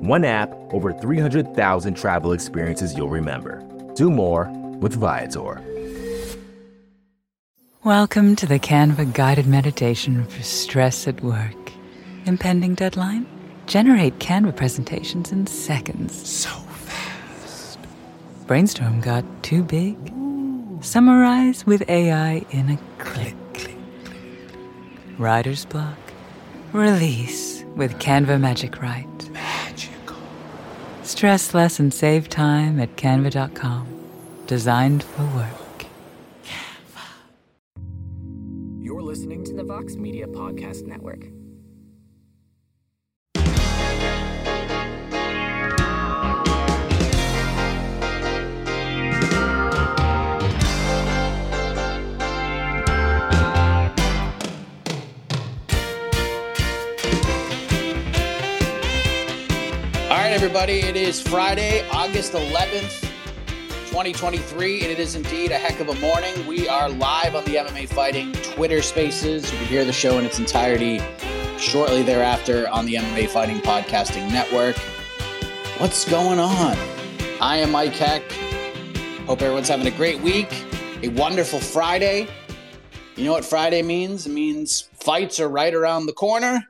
One app, over 300,000 travel experiences you'll remember. Do more with Viator. Welcome to the Canva guided meditation for stress at work. Impending deadline? Generate Canva presentations in seconds. So fast. Brainstorm got too big? Summarize with AI in a click. click, click. Writer's block? Release with Canva Magic Write. Stress less and save time at canva.com. Designed for work. Canva. You're listening to the Vox Media Podcast Network. Everybody. It is Friday, August 11th, 2023, and it is indeed a heck of a morning. We are live on the MMA Fighting Twitter Spaces. You can hear the show in its entirety shortly thereafter on the MMA Fighting Podcasting Network. What's going on? I am Mike Heck. Hope everyone's having a great week, a wonderful Friday. You know what Friday means? It means fights are right around the corner.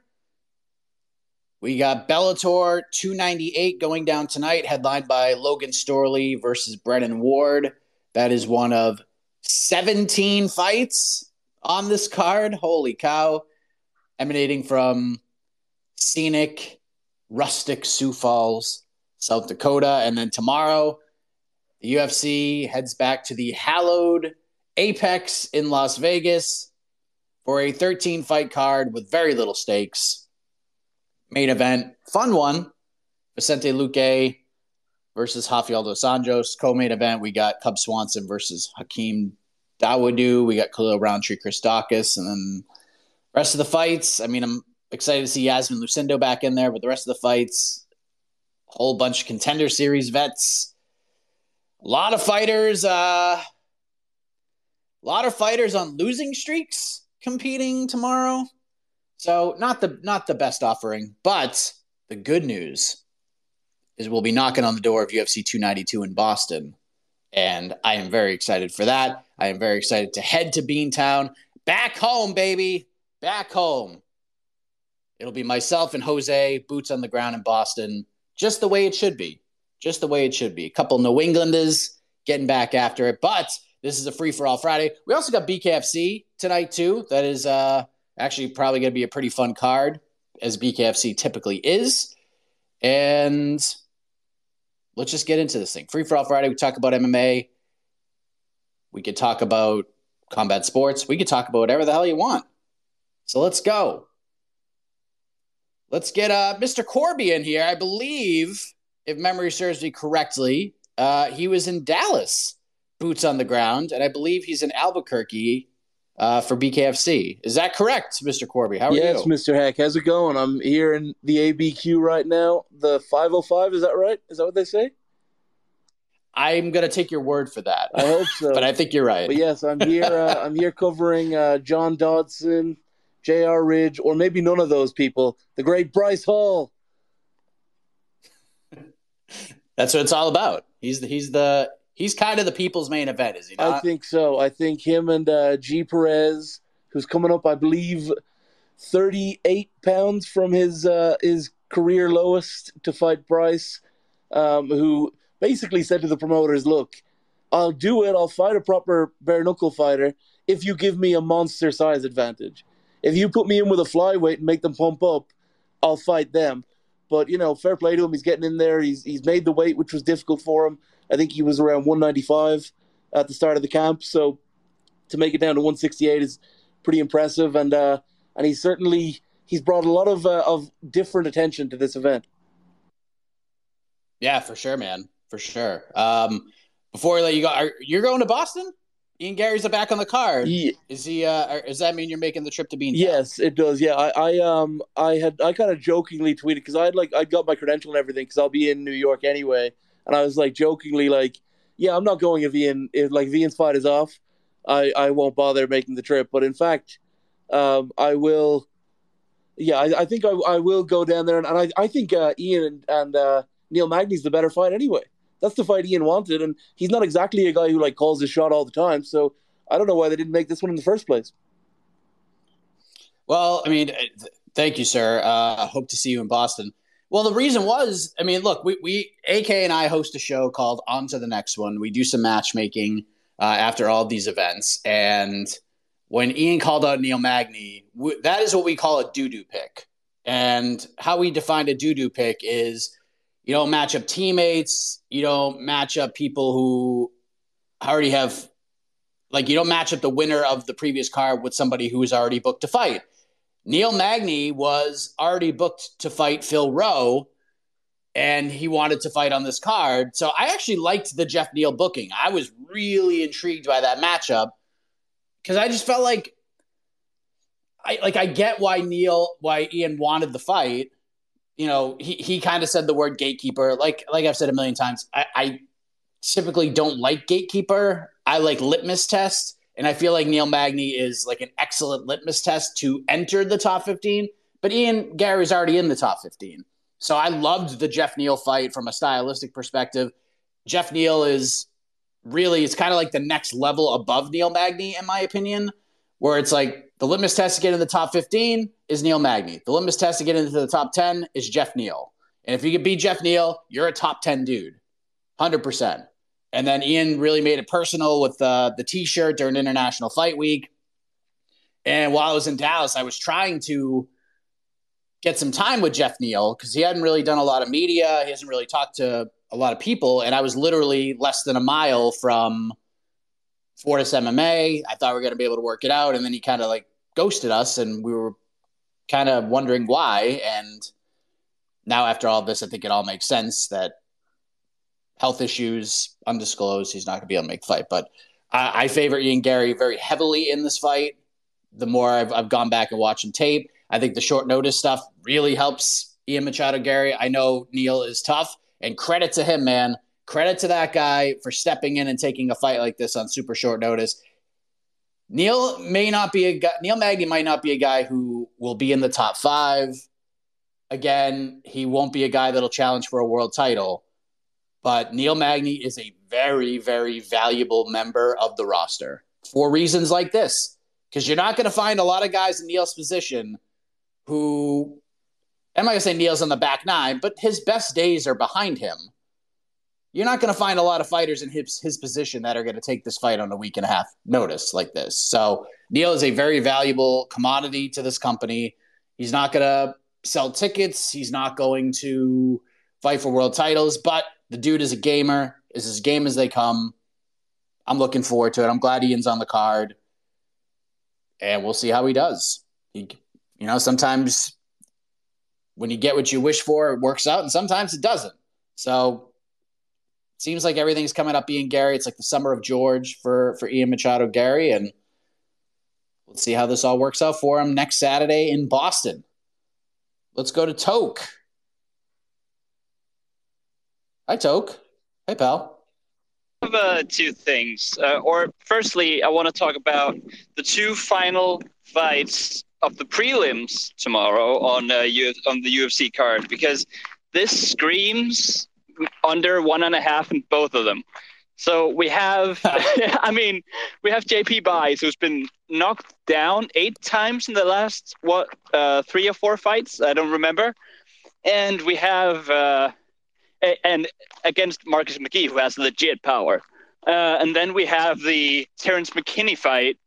We got Bellator 298 going down tonight, headlined by Logan Storley versus Brennan Ward. That is one of 17 fights on this card. Holy cow. Emanating from scenic, rustic Sioux Falls, South Dakota. And then tomorrow, the UFC heads back to the hallowed Apex in Las Vegas for a 13 fight card with very little stakes main event, fun one. Vicente Luque versus Rafael dos Anjos. Co-main event, we got Cub Swanson versus Hakeem Dawodu. We got Khalil Rountree, Chris Daukaus, and then rest of the fights. I mean, I'm excited to see Yasmin Lucindo back in there, but the rest of the fights, a whole bunch of contender series vets. A lot of fighters, uh, a lot of fighters on losing streaks competing tomorrow. So not the not the best offering, but the good news is we'll be knocking on the door of UFC 292 in Boston, and I am very excited for that. I am very excited to head to Beantown, back home, baby, back home. It'll be myself and Jose, boots on the ground in Boston, just the way it should be, just the way it should be. A couple New Englanders getting back after it, but this is a free for all Friday. We also got BKFC tonight too. That is uh Actually, probably going to be a pretty fun card, as BKFC typically is. And let's just get into this thing. Free for all Friday. We talk about MMA. We could talk about combat sports. We could talk about whatever the hell you want. So let's go. Let's get uh, Mr. Corby in here. I believe, if memory serves me correctly, uh, he was in Dallas, boots on the ground, and I believe he's in Albuquerque uh, for BKFC. Is that correct, Mr. Corby? How are yes, you? Yes, Mr. Heck. How's it going? I'm here in the ABQ right now. The 505, is that right? Is that what they say? I'm gonna take your word for that. I hope so, but I think you're right. But yes, I'm here. Uh, I'm here covering uh, John Dodson, J.R. Ridge, or maybe none of those people. The great Bryce Hall. That's what it's all about. He's the, he's the he's kind of the people's main event, is he not? I think so. I think him and uh, Gee Perez, who's coming up, I believe, thirty-eight pounds from his uh, his career lowest to fight Bryce, um, who basically said to the promoters, "Look, I'll do it. I'll fight a proper bare knuckle fighter if you give me a monster size advantage. If you put me in with a flyweight and make them pump up, I'll fight them." But you know, fair play to him. He's getting in there. He's he's made the weight, which was difficult for him. I think he was around 195 at the start of the camp. So to make it down to 168 is pretty impressive, and uh, and he's certainly he's brought a lot of uh, of different attention to this event. Yeah, for sure, man, for sure. Um, before I let you go, are, you're going to Boston? Ian Garry's back on the card. Ye- Is he? Uh, does that mean you're making the trip to Beantown? Yes, it does. Yeah, I, I um, I had, I kind of jokingly tweeted because I had like, I got my credential and everything because I'll be in New York anyway, and I was like jokingly like, yeah, I'm not going if Ian, if like if Ian's fight is off, I, I won't bother making the trip. But in fact, um, I will. Yeah, I, I think I, I will go down there, and, and I, I think uh, Ian and, and uh, Neil Magny's the better fight anyway. That's the fight Ian wanted, and he's not exactly a guy who like calls his shot all the time. So I don't know why they didn't make this one in the first place. Well, I mean, th- thank you, sir. Uh, hope to see you in Boston. Well, the reason was, I mean, look, we, we AK and I host a show called On to the Next One. We do some matchmaking uh, after all these events, and when Ian called out Neil Magny, that is what we call a doo doo pick. And how we define a doo doo pick is you don't match up teammates, you don't match up people who already have, like, you don't match up the winner of the previous card with somebody who is already booked to fight. Neil Magny was already booked to fight Phil Rowe, and he wanted to fight on this card. So I actually liked the Jeff Neal booking. I was really intrigued by that matchup because I just felt like I like I get why Neil why Ian wanted the fight. You know, he, he kind of said the word gatekeeper. Like like I've said a million times, I, I typically don't like gatekeeper. I like litmus test. And I feel like Neil Magny is like an excellent litmus test to enter the top 15. But Ian Garry's already in the top 15. So I loved the Jeff Neal fight from a stylistic perspective. Jeff Neal is really, it's kind of like the next level above Neil Magny, in my opinion, where it's like the litmus test to get in the top 15 is Neil Magny. The litmus test to get into the top 10 is Jeff Neal. And if you can beat Jeff Neal, you're a top 10 dude, 100%. And then Ian really made it personal with uh, the T-shirt during International Fight Week. And while I was in Dallas, I was trying to get some time with Jeff Neal because he hadn't really done a lot of media. He hasn't really talked to a lot of people. And I was literally less than a mile from Fortis MMA. I thought we were going to be able to work it out. And then he kind of like ghosted us and we were kind of wondering why. And now, after all this, I think it all makes sense that health issues, undisclosed. He's not going to be able to make the fight. But I, I favor Ian Garry very heavily in this fight. The more I've, I've gone back and watched some tape, I think the short notice stuff really helps Ian Machado Garry. I know Neil is tough, and credit to him, man. Credit to that guy for stepping in and taking a fight like this on super short notice. Neil may not be a guy, Neil Magny might not be a guy who will be in the top five. Again, he won't be a guy that'll challenge for a world title but Neil Magny is a very, very valuable member of the roster for reasons like this. Because you're not going to find a lot of guys in Neil's position who, I'm not going to say Neil's on the back nine, but his best days are behind him. You're not going to find a lot of fighters in his, his position that are going to take this fight on a week and a half notice like this. So Neil is a very valuable commodity to this company. He's not going to sell tickets. He's not going to fight for world titles, but the dude is a gamer, is as game as they come. I'm looking forward to it. I'm glad Ian's on the card. And we'll see how he does. He, you know, sometimes when you get what you wish for, it works out, and sometimes it doesn't. So it seems like everything's coming up Ian Garry. It's like the summer of George for for Ian Machado Garry, and let's see how this all works out for him next Saturday in Boston. Let's go to Toke. Hi, Toke. Hey, pal. I have uh, two things. Uh, or firstly, I want to talk about the two final fights of the prelims tomorrow on uh, U- on the UFC card because this screams under one and a half in both of them. So we have, I mean, we have JP Buys who's been knocked down eight times in the last what uh, three or four fights. I don't remember, and we have uh, and against Marcus McGhee, who has legit power. Uh, and then we have the Terrence McKinney fight.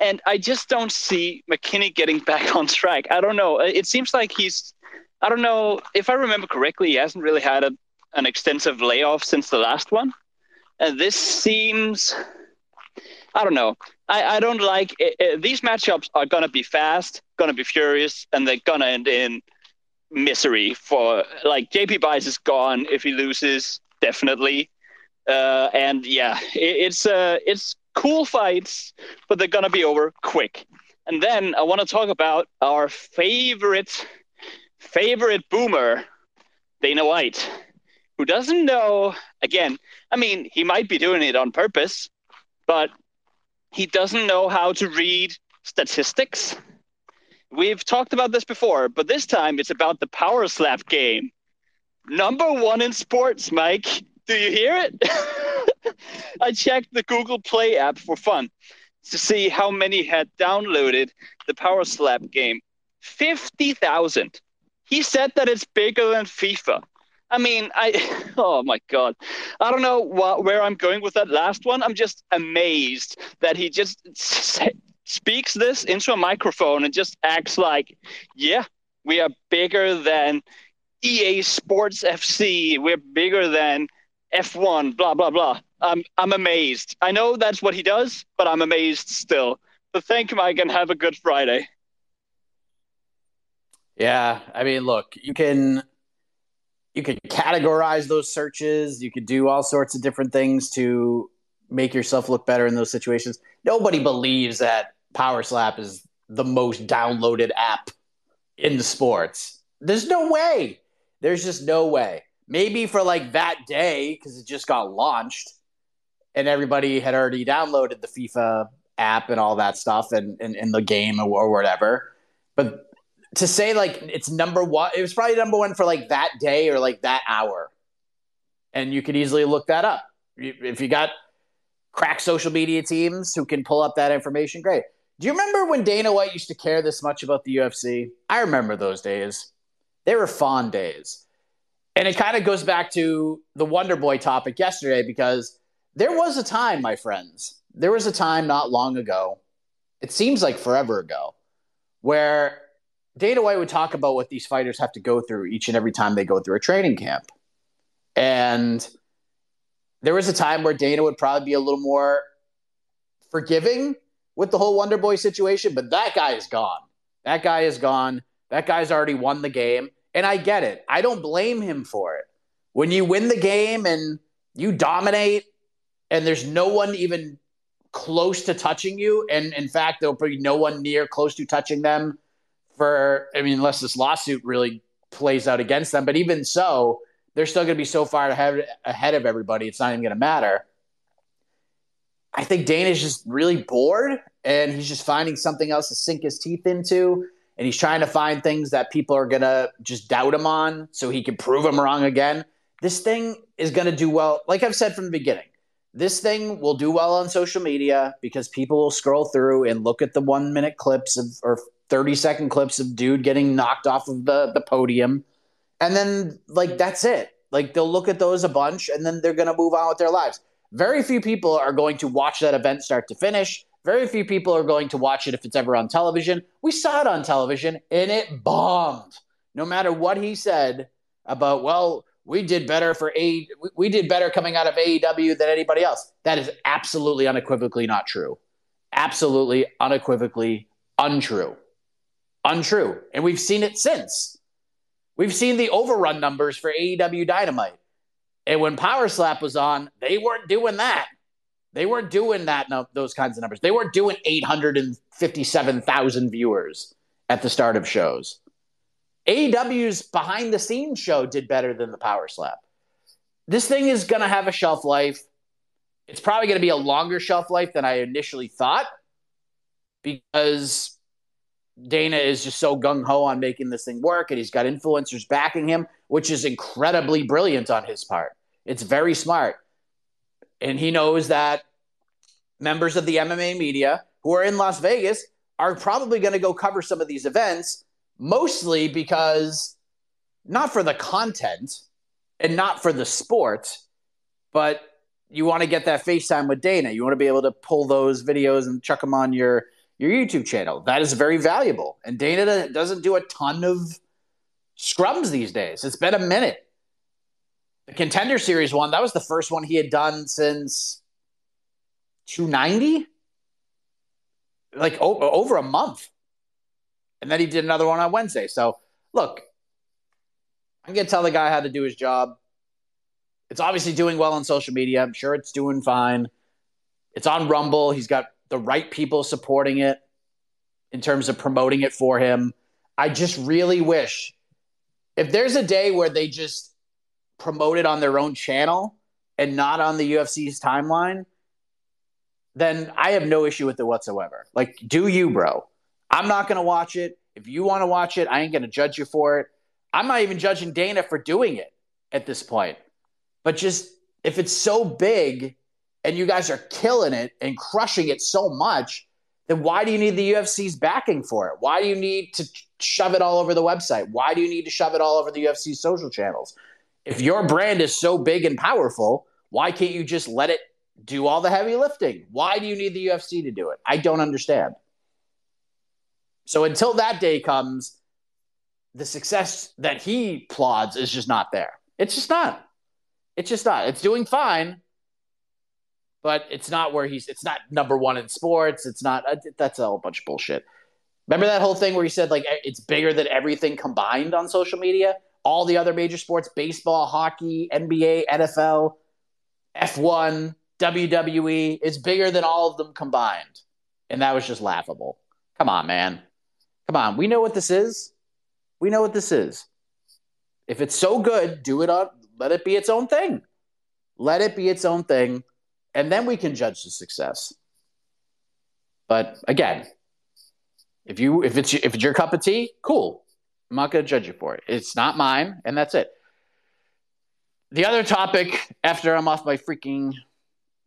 And I just don't see McKinney getting back on track. I don't know. Uh, it seems like he's, I don't know, if I remember correctly, he hasn't really had a, an extensive layoff since the last one. And this seems, I don't know. I, I don't like it, it, these matchups are going to be fast, going to be furious, and they're going to end in misery for like JP Buys is gone if he loses, definitely. Uh, and yeah, it, it's uh, it's cool fights, but they're gonna be over quick. And then I want to talk about our favorite favorite boomer, Dana White, who doesn't know. Again, I mean, he might be doing it on purpose, but he doesn't know how to read statistics. We've talked about this before, but this time it's about the power slap game. Number one in sports, Mike. Do you hear it? I checked the Google Play app for fun to see how many had downloaded the power slap game. 50,000. He said that it's bigger than FIFA. I mean, I oh my god, I don't know what, where I'm going with that last one. I'm just amazed that he just speaks this into a microphone and just acts like, yeah, we are bigger than EA Sports FC. We're bigger than F1. Blah blah blah. I'm I'm amazed. I know that's what he does, but I'm amazed still. But thank you, Mike, and have a good Friday. Yeah, I mean, look, you can you can categorize those searches. You could do all sorts of different things to make yourself look better in those situations. Nobody believes that Power Slap is the most downloaded app in the sports. There's no way. There's just no way. Maybe for like that day because it just got launched and everybody had already downloaded the FIFA app and all that stuff and in the game or whatever. But to say like it's number one, it was probably number one for like that day or like that hour. And you could easily look that up. If you got crack social media teams who can pull up that information, great. Do you remember when Dana White used to care this much about the UFC? I remember those days. They were fond days. And it kind of goes back to the Wonder Boy topic yesterday because there was a time, my friends, there was a time not long ago, it seems like forever ago, where Dana White would talk about what these fighters have to go through each and every time they go through a training camp. And there was a time where Dana would probably be a little more forgiving with the whole Wonder Boy situation, but that guy is gone. That guy is gone. That guy's already won the game. And I get it. I don't blame him for it. When you win the game and you dominate, and there's no one even close to touching you, and in fact, there'll be no one near close to touching them for, I mean, unless this lawsuit really plays out against them. But even so, they're still going to be so far ahead, ahead of everybody, it's not even going to matter. I think Dana's just really bored and he's just finding something else to sink his teeth into. And he's trying to find things that people are going to just doubt him on so he can prove them wrong again. This thing is going to do well. Like I've said from the beginning, this thing will do well on social media because people will scroll through and look at the one minute clips of, or 30 second clips of dude getting knocked off of the, the podium. And then, like, that's it. Like, they'll look at those a bunch and then they're going to move on with their lives. Very few people are going to watch that event start to finish. Very few people are going to watch it if it's ever on television. We saw it on television and it bombed. No matter what he said about, well, we did better for A we did better coming out of AEW than anybody else. That is absolutely unequivocally not true. Absolutely unequivocally untrue untrue. And we've seen it since. We've seen the overrun numbers for AEW Dynamite. And when Power Slap was on, they weren't doing that. They weren't doing that, no, those kinds of numbers. They weren't doing 857,000 viewers at the start of shows. AEW's behind the scenes show did better than the Power Slap. This thing is going to have a shelf life. It's probably going to be a longer shelf life than I initially thought because Dana is just so gung ho on making this thing work, and he's got influencers backing him, which is incredibly brilliant on his part. It's very smart. And he knows that members of the MMA media who are in Las Vegas are probably going to go cover some of these events, mostly because not for the content and not for the sport, but you want to get that FaceTime with Dana. You want to be able to pull those videos and chuck them on your your YouTube channel. That is very valuable. And Dana doesn't do a ton of scrums these days. It's been a minute. The Contender Series one, that was the first one he had done since 290? Like o- over a month. And then he did another one on Wednesday. So, look, I'm gonna tell the guy how to do his job. It's obviously doing well on social media. I'm sure it's doing fine. It's on Rumble. He's got the right people supporting it in terms of promoting it for him. I just really wish if there's a day where they just promote it on their own channel and not on the UFC's timeline, then I have no issue with it whatsoever. Like, do you, bro? I'm not going to watch it. If you want to watch it, I ain't going to judge you for it. I'm not even judging Dana for doing it at this point. But just if it's so big and you guys are killing it and crushing it so much, then why do you need the UFC's backing for it? Why do you need to shove it all over the website? Why do you need to shove it all over the UFC's social channels? If your brand is so big and powerful, why can't you just let it do all the heavy lifting? Why do you need the UFC to do it? I don't understand. So until that day comes, the success that he plods is just not there. It's just not. It's just not. It's doing fine, but it's not where he's. It's not number one in sports. It's not. Uh, that's a whole bunch of bullshit. Remember that whole thing where he said like it's bigger than everything combined on social media? All the other major sports, baseball, hockey, NBA, NFL, F1, WWE, is bigger than all of them combined. And that was just laughable. Come on, man. Come on. We know what this is. We know what this is. If it's so good, do it on let it be its own thing. Let it be its own thing, and then we can judge the success. But again, if you if it's if it's your cup of tea, cool. I'm not going to judge you for it. It's not mine, and that's it. The other topic, after I'm off my freaking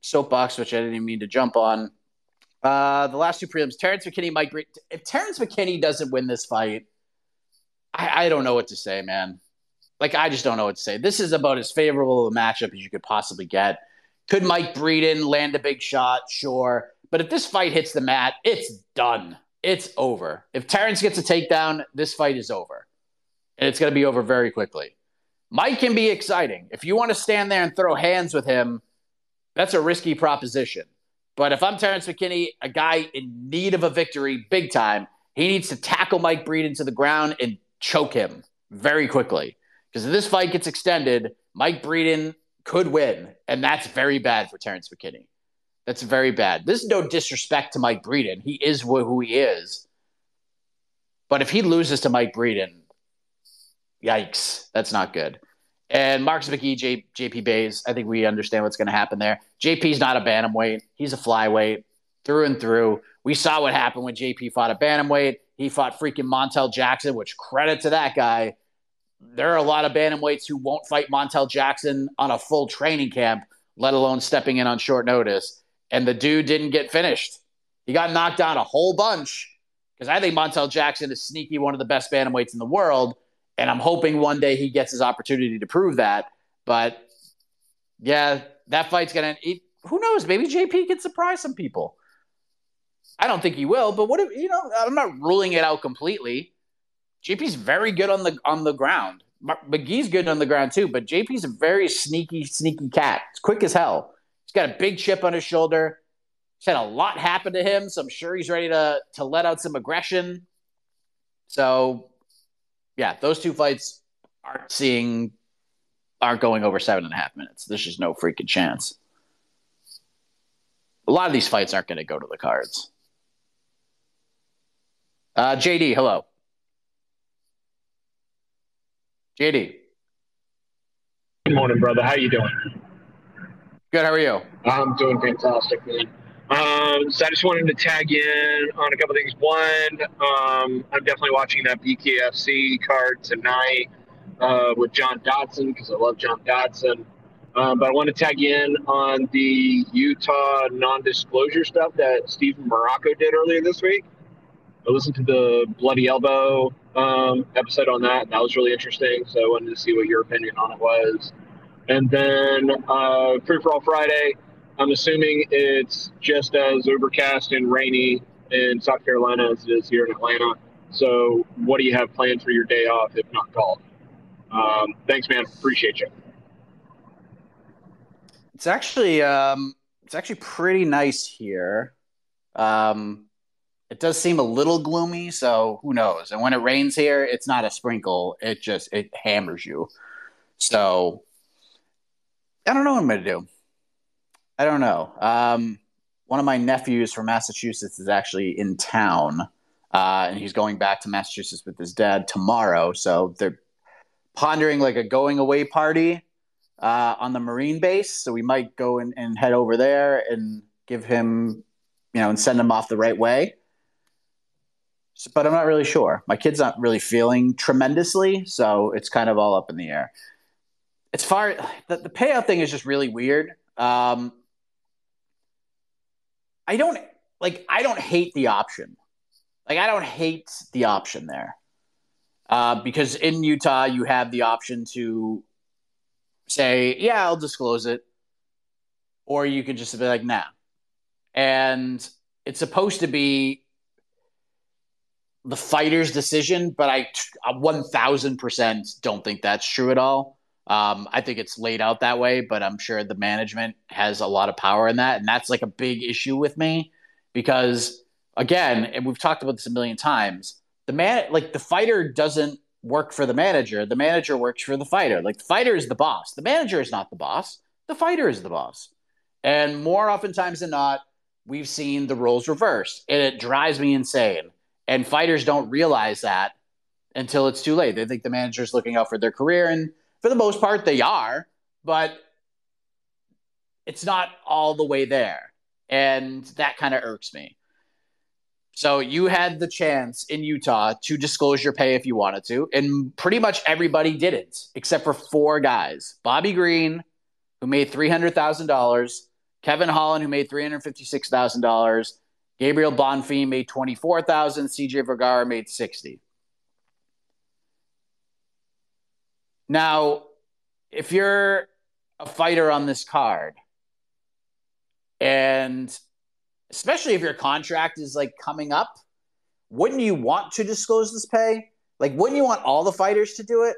soapbox, which I didn't even mean to jump on, uh, the last two prelims, Terrence McKinney might. If Terrence McKinney doesn't win this fight, I, I don't know what to say, man. Like I just don't know what to say. This is about as favorable a matchup as you could possibly get. Could Mike Breeden land a big shot? Sure. But if this fight hits the mat, it's done. It's over. If Terrence gets a takedown, this fight is over. And it's going to be over very quickly. Mike can be exciting. If you want to stand there and throw hands with him, that's a risky proposition. But if I'm Terrence McKinney, a guy in need of a victory big time, he needs to tackle Mike Breeden to the ground and choke him very quickly. Because if this fight gets extended, Mike Breeden could win, and that's very bad for Terrence McKinney. That's very bad. This is no disrespect to Mike Breeden. He is who he is. But if he loses to Mike Breeden, yikes, that's not good. And Marcus McGhee, J- JP Buys, I think we understand what's going to happen there. JP's not a bantamweight. He's a flyweight through and through. We saw what happened when JP fought a bantamweight. He fought freaking Montel Jackson, which credit to that guy there are a lot of bantamweights who won't fight Montel Jackson on a full training camp, let alone stepping in on short notice. And the dude didn't get finished. He got knocked down a whole bunch because I think Montel Jackson is sneaky one of the best bantamweights in the world. And I'm hoping one day he gets his opportunity to prove that. But yeah, that fight's to, who knows? Maybe JP can surprise some people. I don't think he will, but what if, you know, I'm not ruling it out completely. JP's very good on the on the ground. McGhee's good on the ground too, but JP's a very sneaky, sneaky cat. It's quick as hell. He's got a big chip on his shoulder. He's had a lot happen to him, so I'm sure he's ready to to let out some aggression. So, yeah, those two fights aren't seeing aren't going over seven and a half minutes. There's just no freaking chance. A lot of these fights aren't going to go to the cards. Uh, JD, hello. JD. Good morning, brother. How you doing? Good. How are you? I'm doing fantastic, man. Um, so I just wanted to tag in on a couple things. One, um, I'm definitely watching that BKFC card tonight uh, with John Dodson because I love John Dodson. Um, but I want to tag in on the Utah non-disclosure stuff that Steven Marrocco did earlier this week. I listened to the Bloody Elbow um, episode on that. That was really interesting. So I wanted to see what your opinion on it was. And then uh, Free for All Friday, I'm assuming it's just as overcast and rainy in South Carolina as it is here in Atlanta. So what do you have planned for your day off, if not golf? Um, thanks, man. Appreciate you. It's actually um, it's actually pretty nice here. Um, it does seem a little gloomy, so who knows? And when it rains here, it's not a sprinkle; it just it hammers you. So I don't know what I'm going to do. I don't know. Um, one of my nephews from Massachusetts is actually in town, uh, and he's going back to Massachusetts with his dad tomorrow. So they're pondering like a going away party uh, on the Marine base. So we might go and, and head over there and give him, you know, and send him off the right way. So, but I'm not really sure. My kid's not really feeling tremendously, so it's kind of all up in the air. As far the, the payout thing is just really weird. Um, I don't like. I don't hate the option. Like I don't hate the option there, uh, because in Utah you have the option to say, "Yeah, I'll disclose it," or you could just be like, "Nah," and it's supposed to be the fighter's decision, but I one thousand percent don't think that's true at all. Um, I think it's laid out that way, but I'm sure the management has a lot of power in that. And that's like a big issue with me because, again, and we've talked about this a million times, the man, like the fighter doesn't work for the manager. The manager works for the fighter. Like the fighter is the boss. The manager is not the boss. The fighter is the boss. And more oftentimes than not, we've seen the roles reversed. And it drives me insane. And fighters don't realize that until it's too late. They think the manager is looking out for their career and for the most part, they are, but it's not all the way there. And that kind of irks me. So you had the chance in Utah to disclose your pay if you wanted to, and pretty much everybody didn't, except for four guys: Bobby Green, who made three hundred thousand dollars, Kevin Holland, who made three hundred fifty-six thousand dollars, Gabriel Bonfim made twenty-four thousand, CJ Vergara made sixty. Now, if you're a fighter on this card, and especially if your contract is like coming up, wouldn't you want to disclose this pay? Like, wouldn't you want all the fighters to do it?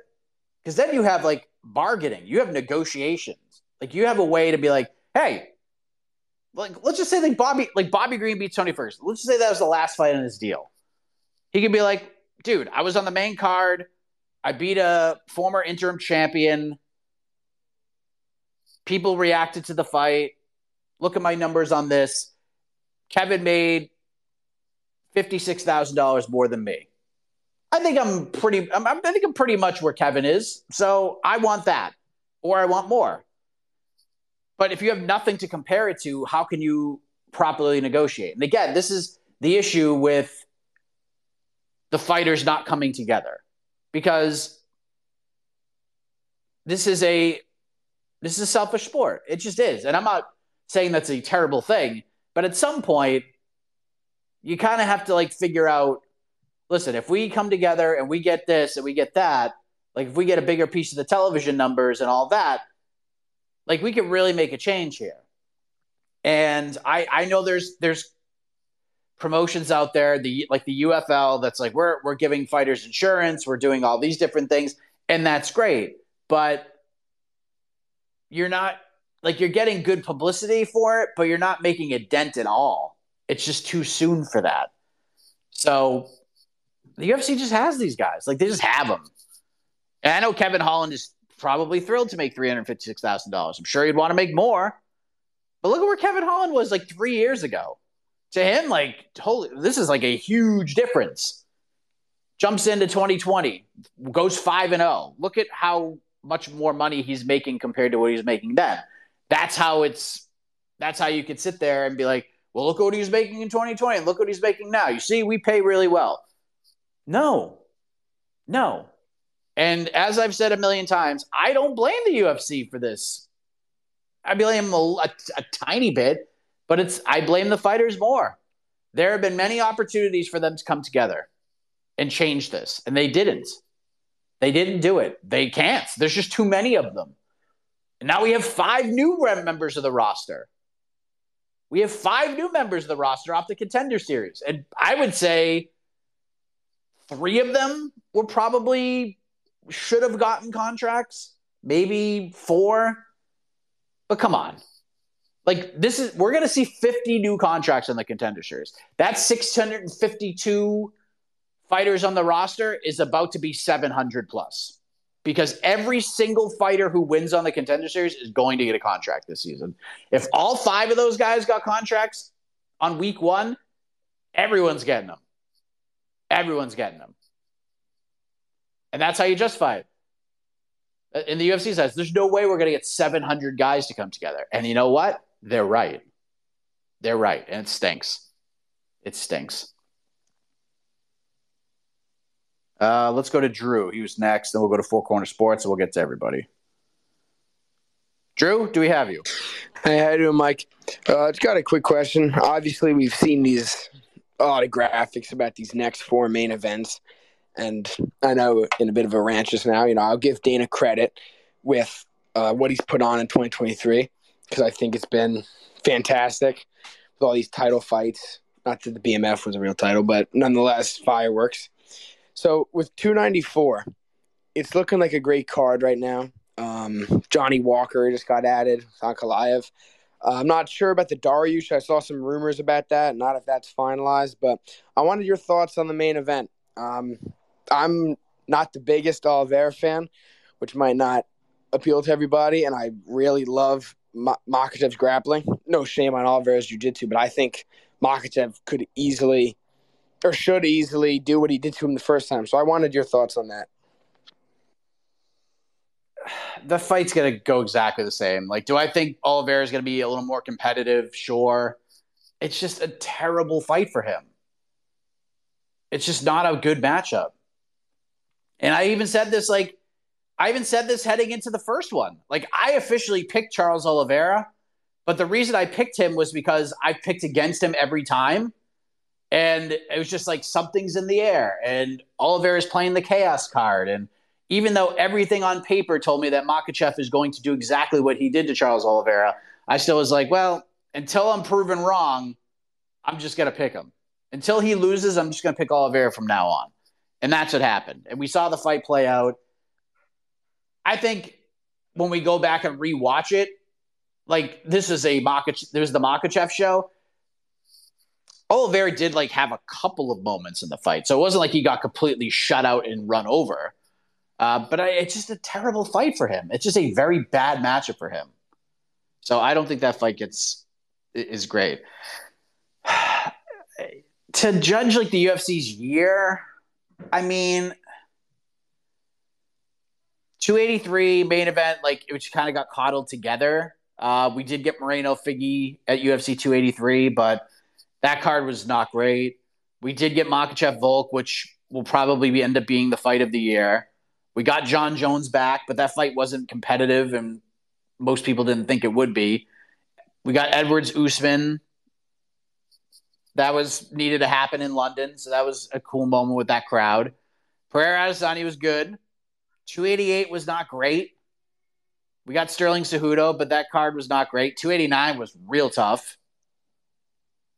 Because then you have like bargaining, you have negotiations. Like, you have a way to be like, hey, like let's just say like Bobby, like Bobby Green beats Tony Ferguson. Let's just say that was the last fight in his deal. He could be like, dude, I was on the main card. I beat a former interim champion. People reacted to the fight. Look at my numbers on this. Kevin made $56,000 more than me. I think I'm pretty I'm, I think I'm pretty much where Kevin is. So I want that or I want more. But if you have nothing to compare it to, how can you properly negotiate? And again, this is the issue with the fighters not coming together because this is a this is a selfish sport. It just is. And I'm not saying that's a terrible thing, but at some point you kind of have to like figure out listen, if we come together and we get this and we get that, like if we get a bigger piece of the television numbers and all that, like we could really make a change here. And I I know there's there's promotions out there, the like the UFL that's like we're we're giving fighters insurance, we're doing all these different things, and that's great. But you're not like you're getting good publicity for it, but you're not making a dent at all. It's just too soon for that. So the UFC just has these guys. Like they just have them. And I know Kevin Holland is probably thrilled to make three hundred fifty-six thousand dollars. I'm sure he'd want to make more. But look at where Kevin Holland was like three years ago to him, like, holy, this is like a huge difference. Jumps into 2020, goes 5 and 0. Look at how much more money he's making compared to what he's making then. That's how it's that's how you could sit there and be like, well, look what he's making in 2020 and look what he's making now. You see, we pay really well. No. No. And as I've said a million times, I don't blame the UFC for this. I blame them a, a, a tiny bit but it's I blame the fighters more. There have been many opportunities for them to come together and change this, and they didn't. They didn't do it. They can't. There's just too many of them. And now we have five new members of the roster. We have five new members of the roster off the contender series. And I would say three of them were probably should have gotten contracts, maybe four. But come on. Like this is we're gonna see 50 new contracts on the contender series. That 652 fighters on the roster is about to be 700 plus because every single fighter who wins on the contender series is going to get a contract this season. If all five of those guys got contracts on week one, everyone's getting them. Everyone's getting them. And that's how you justify it. And the UFC says there's no way we're going to get 700 guys to come together. And you know what? They're right. They're right. And it stinks. It stinks. Uh, let's go to Drew. He was next. Then we'll go to Four Corner Sports and we'll get to everybody. Drew, do we have you? Hey, how you doing, Mike? Uh, just got a quick question. Obviously, we've seen these a lot of graphics about these next four main events, and I know in a bit of a rant just now. You know, I'll give Dana credit with uh, what he's put on in 2023 because I think it's been fantastic with all these title fights. Not that the BMF was a real title, but nonetheless, fireworks. So with 294, it's looking like a great card right now. Um, Johnny Walker just got added, Ankalaev. Uh, I'm not sure about the Dariush. I saw some rumors about that. Not if that's finalized, but I wanted your thoughts on the main event. Um, I'm not the biggest Oliveira fan, which might not appeal to everybody, and I really love Ma- Makhachev's grappling. No shame on Oliveira's jiu-jitsu, but I think Makhachev could easily or should easily do what he did to him the first time. So I wanted your thoughts on that. The fight's gonna go exactly the same. Like, do I think Oliveira is gonna be a little more competitive? Sure. It's just a terrible fight for him. It's just not a good matchup. And I even said this like I even said this heading into the first one. Like I officially picked Charles Oliveira, but the reason I picked him was because I picked against him every time. And it was just like something's in the air. And Oliveira is playing the chaos card. And even though everything on paper told me that Makhachev is going to do exactly what he did to Charles Oliveira, I still was like, well, until I'm proven wrong, I'm just going to pick him. Until he loses, I'm just going to pick Oliveira from now on. And that's what happened. And we saw the fight play out. I think when we go back and rewatch it, like this is a there's the Makhachev show. Oliveira did like have a couple of moments in the fight, so it wasn't like he got completely shut out and run over. Uh, but I, it's just a terrible fight for him. It's just a very bad matchup for him. So I don't think that fight gets is great. to judge like the UFC's year, I mean, 283 main event, like which kind of got coddled together. Uh, we did get Moreno Figgy at UFC 283, but that card was not great. We did get Makhachev Volk, which will probably end up being the fight of the year. We got Jon Jones back, but that fight wasn't competitive, and most people didn't think it would be. We got Edwards Usman. That was needed to happen in London, so that was a cool moment with that crowd. Pereira Adesanya was good. 288 was not great. We got Sterling Cejudo, but that card was not great. 289 was real tough.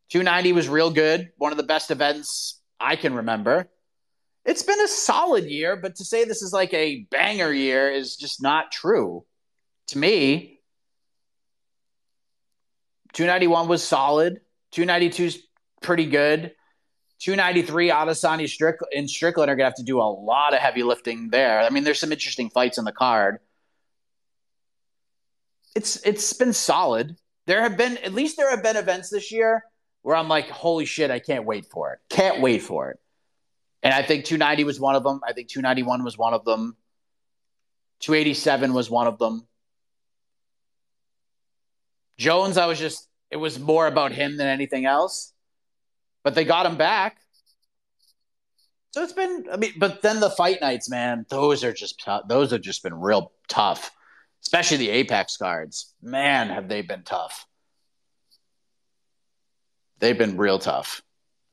290 was real good. One of the best events I can remember. It's been a solid year, but to say this is like a banger year is just not true. To me, 291 was solid. 292 is pretty good. 293 Adesanya Strick- and Strickland are going to have to do a lot of heavy lifting there. I mean, there's some interesting fights in the card. It's it's been solid. There have been at least there have been events this year where I'm like, holy shit, I can't wait for it. Can't wait for it. And I think 290 was one of them. I think 291 was one of them. 287 was one of them. Jones, I was just, it was more about him than anything else. But they got him back. So it's been, I mean, but then the fight nights, man, those are just, those have just been real tough, especially the Apex cards. Man, have they been tough. They've been real tough.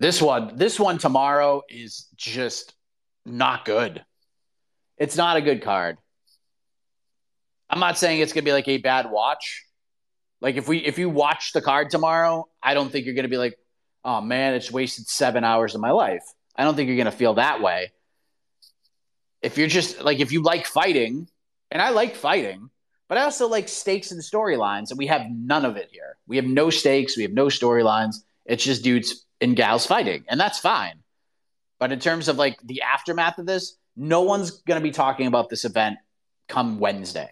This one, this one tomorrow is just not good. It's not a good card. I'm not saying it's gonna be like a bad watch. Like if we if you watch the card tomorrow, I don't think you're gonna be like, oh man, it's wasted seven hours of my life. I don't think you're gonna feel that way. If you're just like if you like fighting, and I like fighting, But I also like stakes and storylines, and we have none of it here. We have no stakes, we have no storylines. It's just dudes and gals fighting, and that's fine. But in terms of like the aftermath of this, no one's going to be talking about this event come Wednesday.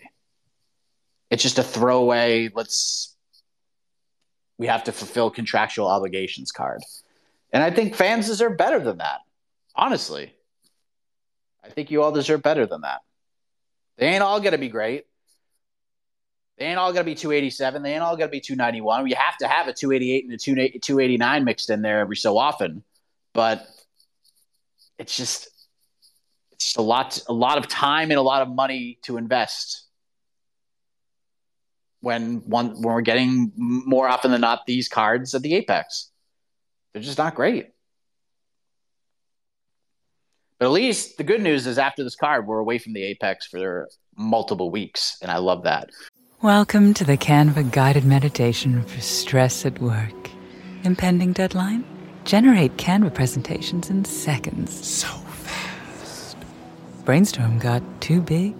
It's just a throwaway, let's we have to fulfill contractual obligations card. And I think fans deserve better than that. Honestly. I think you all deserve better than that. They ain't all going to be great. They ain't all going to be 287. They ain't all going to be 291. We have to have a 288 and a 289 mixed in there every so often. But it's just it's just a lot a lot of time and a lot of money to invest when one when we're getting more often than not these cards at the apex. They're just not great. But at least the good news is after this card, we're away from the apex for multiple weeks, and I love that. Welcome to the Canva guided meditation for stress at work. Impending deadline? Generate Canva presentations in seconds. So fast. Brainstorm got too big?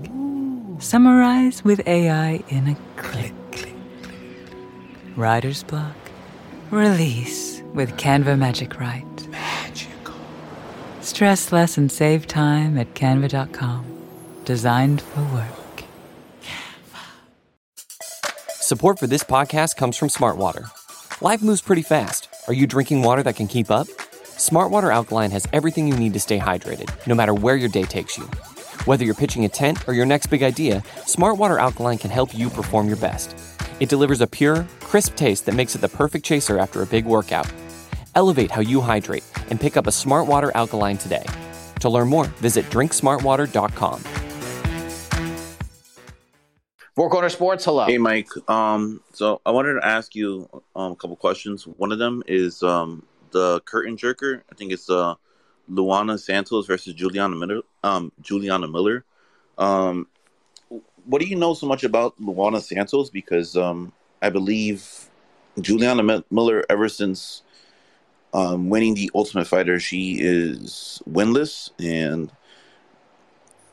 Summarize with AI in a click. Writer's block? Release with Canva Magic Write. Magical. Stress less and save time at canva.com. Designed for work. Canva. Support for this podcast comes from Smartwater. Life moves pretty fast. Are you drinking water that can keep up? Smartwater Alkaline has everything you need to stay hydrated, no matter where your day takes you. Whether you're pitching a tent or your next big idea, Smartwater Alkaline can help you perform your best. It delivers a pure, crisp taste that makes it the perfect chaser after a big workout. Elevate how you hydrate and pick up a Smartwater Alkaline today. To learn more, visit drinksmartwater.com. Four Corner Sports, hello. Hey, Mike. Um, so I wanted to ask you um, a couple questions. One of them is um, the curtain jerker. I think it's uh, Luana Santos versus Juliana Miller. Um, Juliana Miller. Um, what do you know so much about Luana Santos? Because um, I believe Juliana Miller, ever since um, winning the Ultimate Fighter, she is winless. And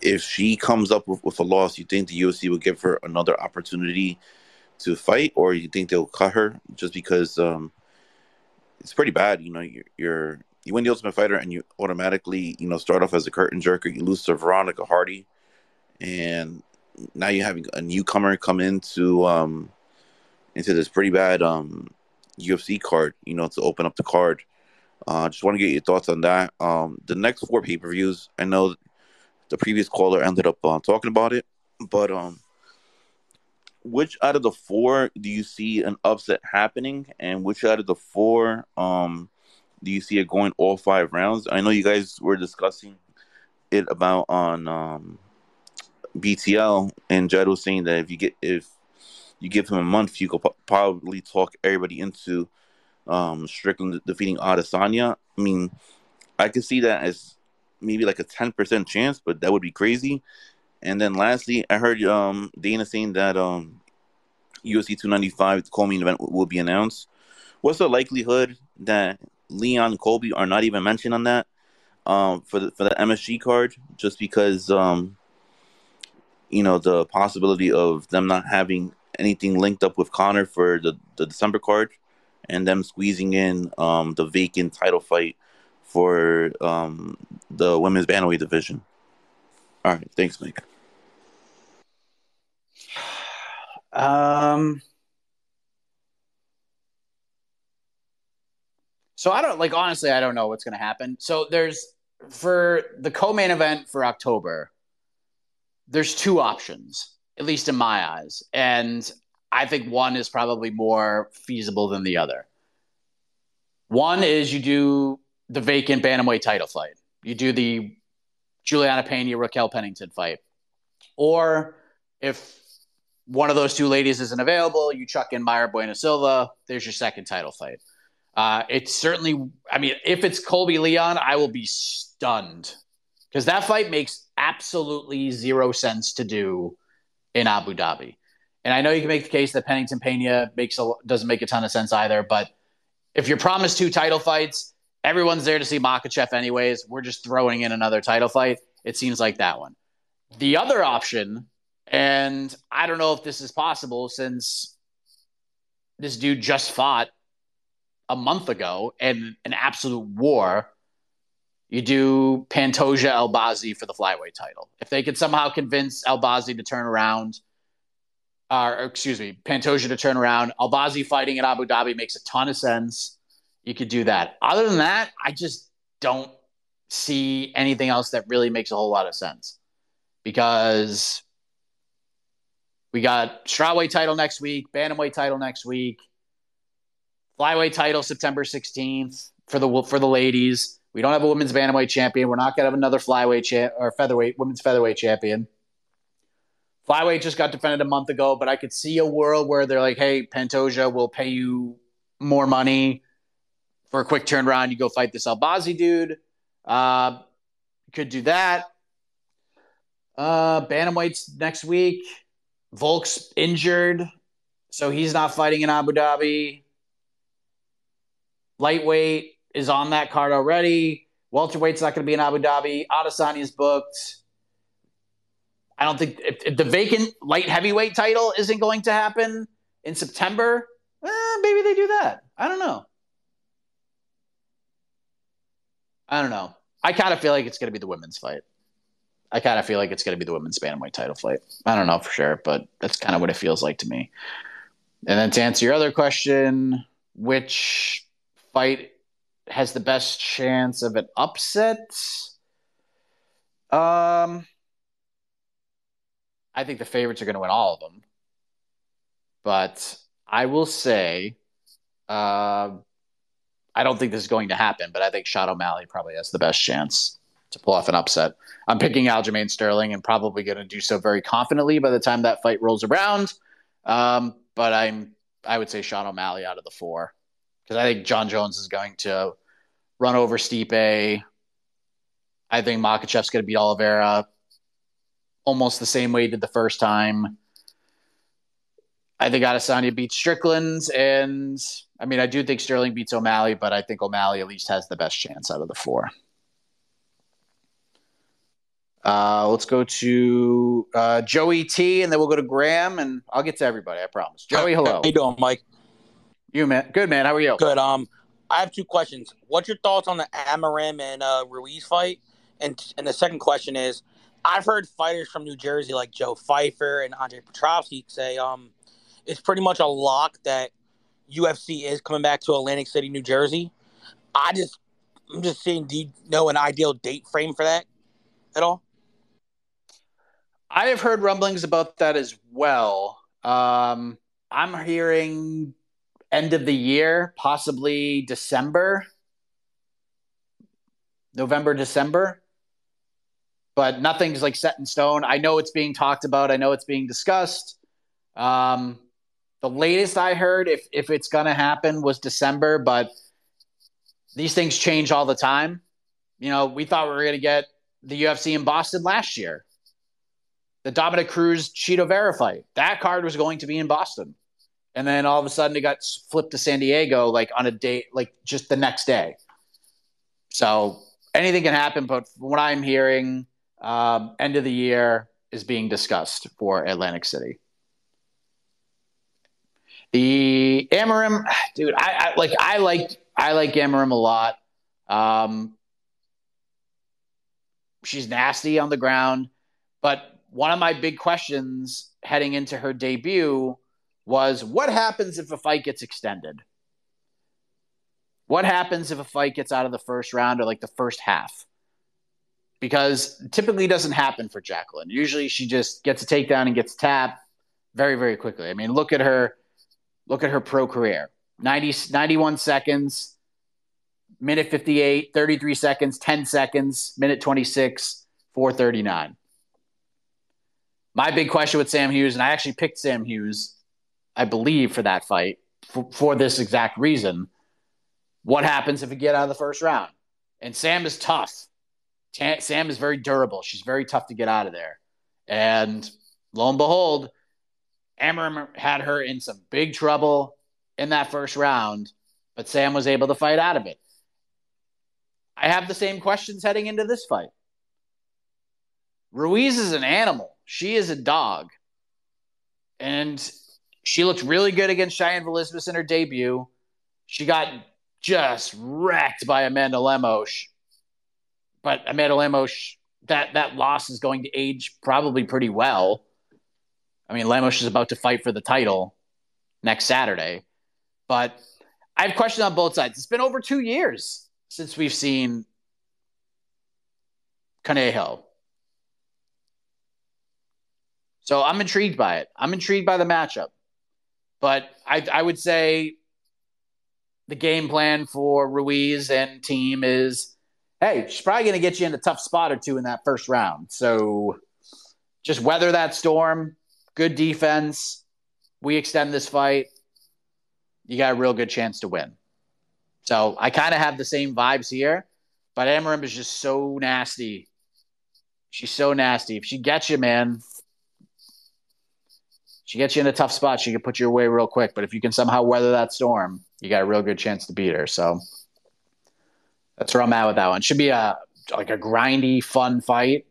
if she comes up with, with a loss, you think the UFC will give her another opportunity to fight, or you think they'll cut her just because um, it's pretty bad? You know, you're, you're you win the Ultimate Fighter and you automatically you know start off as a curtain jerker. You lose to Veronica Hardy, and now you're having a newcomer come into um into this pretty bad um UFC card, you know, to open up the card. Uh, just want to get your thoughts on that. Um, the next four pay per views, I know the previous caller ended up uh, talking about it, but um, which out of the four do you see an upset happening, and which out of the four um do you see it going all five rounds? I know you guys were discussing it about on um BTL, and Jed was saying that if you get if you give him a month, you could probably talk everybody into um, Strickland defeating Adesanya. I mean, I could see that as maybe like a ten percent chance, but that would be crazy. And then lastly, I heard um, Dana saying that um, UFC 295 the co-main event will be announced. What's the likelihood that Leon Colby are not even mentioned on that um, for the for the MSG card? Just because um, you know, the possibility of them not having anything linked up with Connor for the, the December card and them squeezing in um, the vacant title fight for um, the women's bantamweight division. All right, thanks, Mike. Um. So I don't like honestly. I don't know what's going to happen. So there's for the co-main event for October there's two options, at least in my eyes. And I think one is probably more feasible than the other. One is you do the vacant bantamweight title fight. You do the Juliana Pena Raquel Pennington fight. Or if one of those two ladies isn't available, you chuck in Mayra Bueno Silva. There's your second title fight. Uh, it's certainly, I mean, if it's Colby Leon, I will be stunned because that fight makes absolutely zero sense to do in Abu Dhabi. And I know you can make the case that Pennington Pena makes a, doesn't make a ton of sense either. But if you're promised two title fights, everyone's there to see Makhachev anyways. We're just throwing in another title fight. It seems like that one. The other option, And I don't know if this is possible since this dude just fought a month ago and an absolute war. You do Pantoja Albazi for the flyweight title. If they could somehow convince Albazi to turn around, uh, or excuse me, Pantoja to turn around, Albazi fighting in Abu Dhabi makes a ton of sense. You could do that. Other than that, I just don't see anything else that really makes a whole lot of sense because we got strawweight title next week, bantamweight title next week, flyweight title September 16th for the for the ladies. We don't have a women's bantamweight champion. We're not going to have another flyweight cha- or featherweight women's featherweight champion. Flyweight just got defended a month ago, but I could see a world where they're like, "Hey, Pantoja, we'll pay you more money for a quick turnaround. You go fight this Albazi dude." Uh, could do that. Uh, bantamweight's next week. Volk's injured, so he's not fighting in Abu Dhabi. Lightweight is on that card already. Welterweight's not going to be in Abu Dhabi. Adesanya is booked. I don't think if, if, the vacant light heavyweight title isn't going to happen in September, eh, maybe they do that. I don't know. I don't know. I kind of feel like it's going to be the women's fight. I kind of feel like it's going to be the women's bantamweight title fight. I don't know for sure, but that's kind of what it feels like to me. And then to answer your other question, which fight has the best chance of an upset? Um, I think the favorites are going to win all of them. But I will say, uh, I don't think this is going to happen, but I think Sean O'Malley probably has the best chance to pull off an upset. I'm picking Aljamain Sterling and probably going to do so very confidently by the time that fight rolls around. Um, but I'm I would say Sean O'Malley out of the four because I think Jon Jones is going to run over Stipe. I think Makhachev's going to beat Oliveira almost the same way he did the first time. I think Adesanya beats Strickland, and I mean I do think Sterling beats O'Malley, but I think O'Malley at least has the best chance out of the four. Uh, let's go to uh, Joey T, and then we'll go to Graham, and I'll get to everybody. I promise. Joey, hello. How you doing, Mike? You man, good man. How are you? Good. Um, I have two questions. What's your thoughts on the Amorim and uh, Ruiz fight? And and the second question is, I've heard fighters from New Jersey like Joe Pyfer and Andre Petroski say, um, it's pretty much a lock that UFC is coming back to Atlantic City, New Jersey. I just, I'm just seeing. do you know an ideal date frame for that at all? I have heard rumblings about that as well. Um, I'm hearing end of the year, possibly December, November, December. But nothing's like set in stone. I know it's being talked about. I know it's being discussed. Um, the latest I heard, if if it's gonna happen, was December. But these things change all the time. You know, we thought we were gonna get the UFC in Boston last year the Dominick Cruz Chito Vera fight. That card was going to be in Boston. And then all of a sudden it got flipped to San Diego like on a date, like just the next day. So anything can happen, but what I'm hearing, um, end of the year is being discussed for Atlantic City. The Amorim, dude, I, I like I like I like Amorim a lot. Um, she's nasty on the ground, but one of my big questions heading into her debut was what happens if a fight gets extended? What happens if a fight gets out of the first round or like the first half? Because typically doesn't happen for Jacqueline. Usually she just gets a takedown and gets tapped very, very quickly. I mean, look at her, look at her pro career 90, 91 seconds, minute 58, 33 seconds, 10 seconds, minute 26, 439 my big question with Sam Hughes, and I actually picked Sam Hughes, I believe, for that fight for, for this exact reason. What happens if we get out of the first round? And Sam is tough. Sam is very durable. She's very tough to get out of there. And lo and behold, Amorim had her in some big trouble in that first round, but Sam was able to fight out of it. I have the same questions heading into this fight. Ruiz is an animal. She is a dog. and she looked really good against Cheyanne Vlismas in her debut. She got just wrecked by Amanda Lemos. But Amanda Lemos, that, that loss is going to age probably pretty well. I mean, Lemos is about to fight for the title next Saturday. But I have questions on both sides. It's been over two years since we've seen Conejo. So I'm intrigued by it. I'm intrigued by the matchup. But I, I would say the game plan for Ruiz and team is hey, she's probably going to get you in a tough spot or two in that first round. So just weather that storm. Good defense. We extend this fight. You got a real good chance to win. So I kind of have the same vibes here, but Amorim is just so nasty. She's so nasty. If she gets you, man, she gets you in a tough spot. She can put you away real quick. But if you can somehow weather that storm, you got a real good chance to beat her. So that's where I'm at with that one. Should be a like a grindy, fun fight.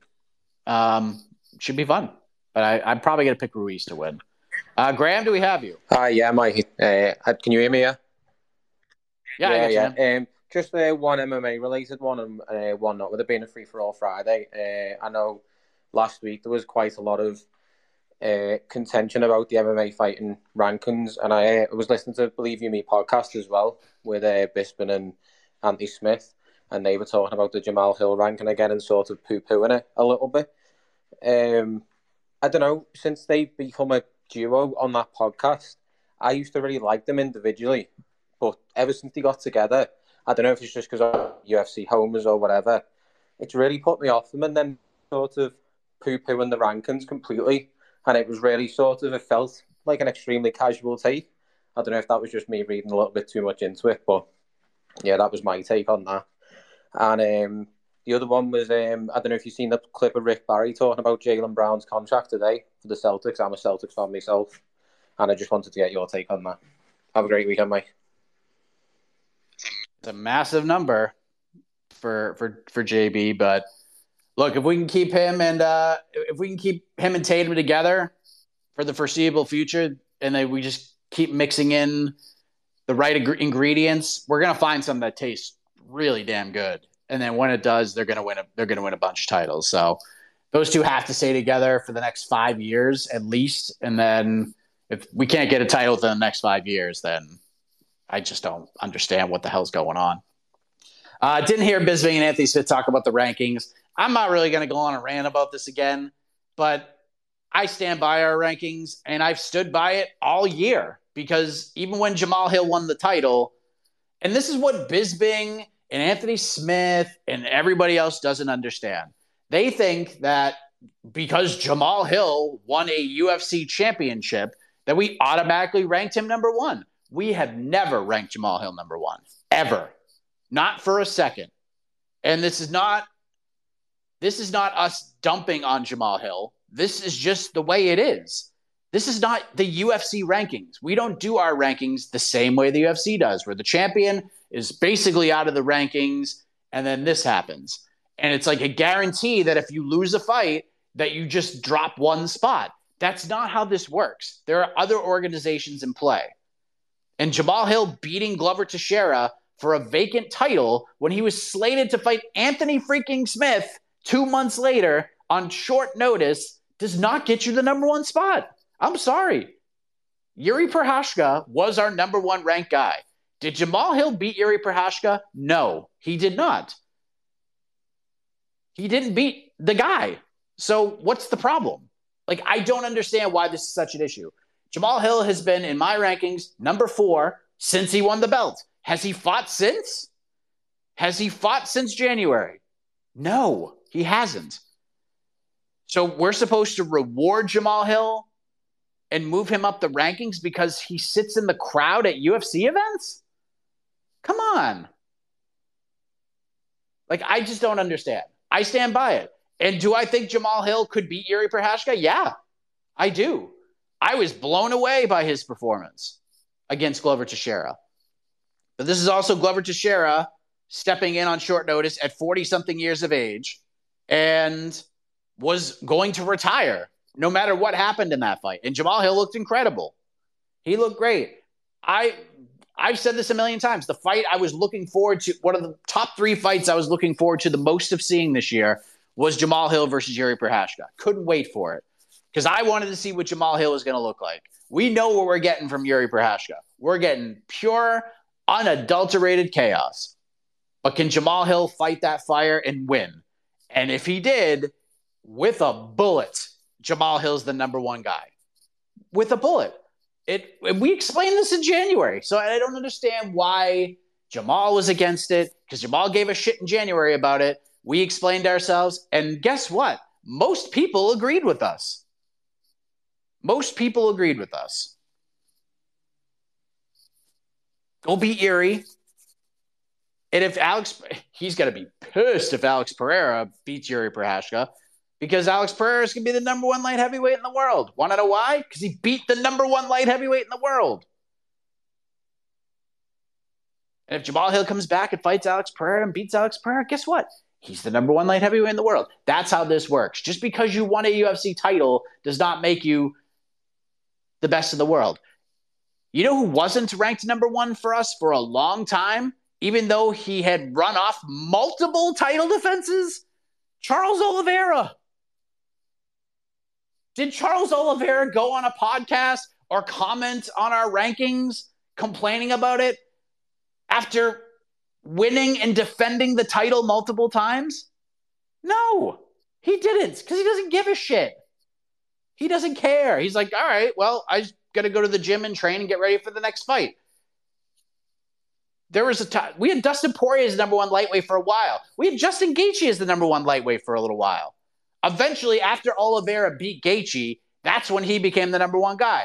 Um, should be fun. But I, am probably gonna pick Ruiz to win. Uh, Graham, do we have you? Hi, uh, yeah, Mike. Uh, can you hear me? Yeah, yeah, yeah. yeah. Um, just uh, one MMA related one and uh, one not. With it being a free for all Friday, uh, I know last week there was quite a lot of uh, contention about the MMA fighting rankings, and I was listening to Believe You Me podcast as well with uh, Bisping and Andy Smith, and they were talking about the Jamal Hill ranking again and sort of poo pooing it a little bit. Um, I don't know, since they've become a duo on that podcast, I used to really like them individually, but ever since they got together, I don't know if it's just because of UFC homers or whatever, it's really put me off them and then sort of poo pooing the rankings completely and it was really sort of it felt like an extremely casual take. I don't know if that was just me reading a little bit too much into it, but yeah, that was my take on that. And um, the other one was um, I don't know if you've seen the clip of Rick Barry talking about Jaylen Brown's contract today for the Celtics. I'm a Celtics fan myself, and I just wanted to get your take on that. Have a great weekend, Mike. It's a massive number for for for JB, but look, if we can keep him and uh, if we can keep him and Tatum together for the foreseeable future, and then we just keep mixing in the right ag- ingredients, we're gonna find something that tastes really damn good. And then when it does, they're gonna win. A, they're gonna win a bunch of titles. So those two have to stay together for the next five years at least. And then if we can't get a title within the next five years, then I just don't understand what the hell's going on. Uh, didn't hear Bisping and Anthony Smith talk about the rankings. I'm not really going to go on a rant about this again, but I stand by our rankings and I've stood by it all year because even when Jamal Hill won the title, and this is what Bisping and Anthony Smith and everybody else doesn't understand. They think that because Jamal Hill won a UFC championship, that we automatically ranked him number one. We have never ranked Jamal Hill number one, ever. Not for a second. And this is not this is not us dumping on Jamal Hill. This is just the way it is. This is not the UFC rankings. We don't do our rankings the same way the UFC does, where the champion is basically out of the rankings and then this happens. And it's like a guarantee that if you lose a fight, that you just drop one spot. That's not how this works. There are other organizations in play. And Jamal Hill beating Glover Teixeira for a vacant title when he was slated to fight Anthony freaking Smith two months later on short notice does not get you the number one spot. I'm sorry. Yuri Prochazka was our number one ranked guy. Did Jamal Hill beat Yuri Prochazka? No, he did not. He didn't beat the guy. So what's the problem? Like, I don't understand why this is such an issue. Jamal Hill has been in my rankings number four since he won the belt. Has he fought since? Has he fought since January? No. He hasn't. So we're supposed to reward Jamal Hill and move him up the rankings because he sits in the crowd at UFC events? Come on. Like, I just don't understand. I stand by it. And do I think Jamal Hill could beat Yuri Prochazka? Yeah, I do. I was blown away by his performance against Glover Teixeira. But this is also Glover Teixeira stepping in on short notice at 40 something years of age and was going to retire no matter what happened in that fight. And Jamal Hill looked incredible. He looked great. I I've said this a million times. The fight I was looking forward to, one of the top three fights I was looking forward to the most of seeing this year was Jamal Hill versus Jiri Prochazka. Couldn't wait for it because I wanted to see what Jamal Hill was going to look like. We know what we're getting from Yuri Prochazka. We're getting pure, unadulterated chaos. But can Jamal Hill fight that fire and win? And if he did, with a bullet, Jamal Hill's the number one guy. With a bullet. It we explained this in January. So I don't understand why Jamal was against it, because Jamal gave a shit in January about it. We explained ourselves, and guess what? Most people agreed with us. Most people agreed with us. Go beat Jiri. And if Alex, he's going to be pissed if Alex Pereira beats Yuri Prochazka because Alex Pereira is going to be the number one light heavyweight in the world. Want to know why? Because he beat the number one light heavyweight in the world. And if Jamal Hill comes back and fights Alex Pereira and beats Alex Pereira, guess what? He's the number one light heavyweight in the world. That's how this works. Just because you won a UFC title does not make you the best in the world. You know who wasn't ranked number one for us for a long time? Even though he had run off multiple title defenses? Charles Oliveira. Did Charles Oliveira go on a podcast or comment on our rankings complaining about it after winning and defending the title multiple times? No, he didn't because he doesn't give a shit. He doesn't care. He's like, all right, well, I got to go to the gym and train and get ready for the next fight. There was a time we had Dustin Poirier as the number one lightweight for a while. We had Justin Gaethje as the number one lightweight for a little while. Eventually, after Oliveira beat Gaethje, that's when he became the number one guy.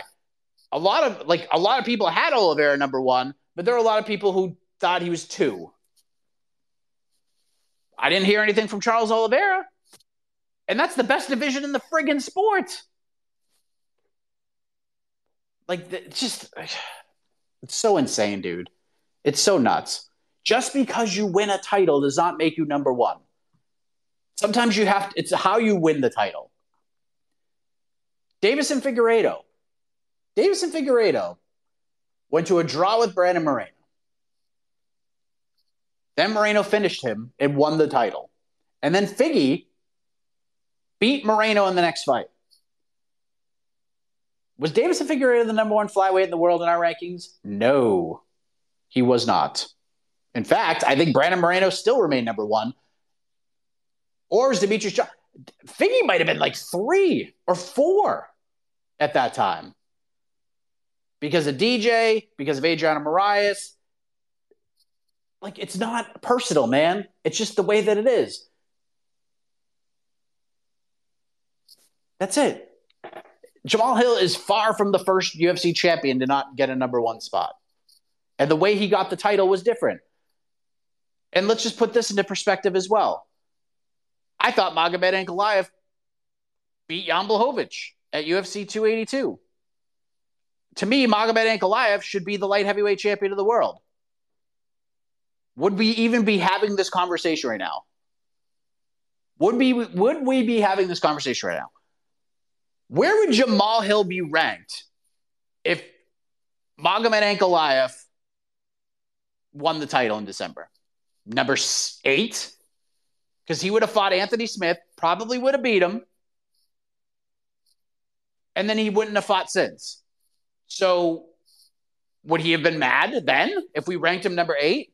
A lot of like a lot of people had Oliveira number one, but there were a lot of people who thought he was two. I didn't hear anything from Charles Oliveira. And that's the best division in the friggin' sport. Like, it's just, it's so insane, dude. It's so nuts. Just because you win a title does not make you number one. Sometimes you have to, it's how you win the title. Deiveson Figueiredo. Deiveson Figueiredo went to a draw with Brandon Moreno. Then Moreno finished him and won the title. And then Figgy beat Moreno in the next fight. Was Deiveson Figueiredo the number one flyweight in the world in our rankings? No. He was not. In fact, I think Brandon Moreno still remained number one. Or is Demetrious Johnson? Figgy might have been like three or four at that time. Because of DJ, because of Adriano Moraes. Like, it's not personal, man. It's just the way that it is. That's it. Jamal Hill is far from the first UFC champion to not get a number one spot. And the way he got the title was different. And let's just put this into perspective as well. I thought Magomed Ankalaev beat Jan at UFC 282. To me, Magomed Ankalaev should be the light heavyweight champion of the world. Would we even be having this conversation right now? Would we would we be having this conversation right now? Where would Jamal Hill be ranked if Magomed Ankalaev won the title in December. Number eight, because he would have fought Anthony Smith, probably would have beat him, and then he wouldn't have fought since. So would he have been mad then if we ranked him number eight?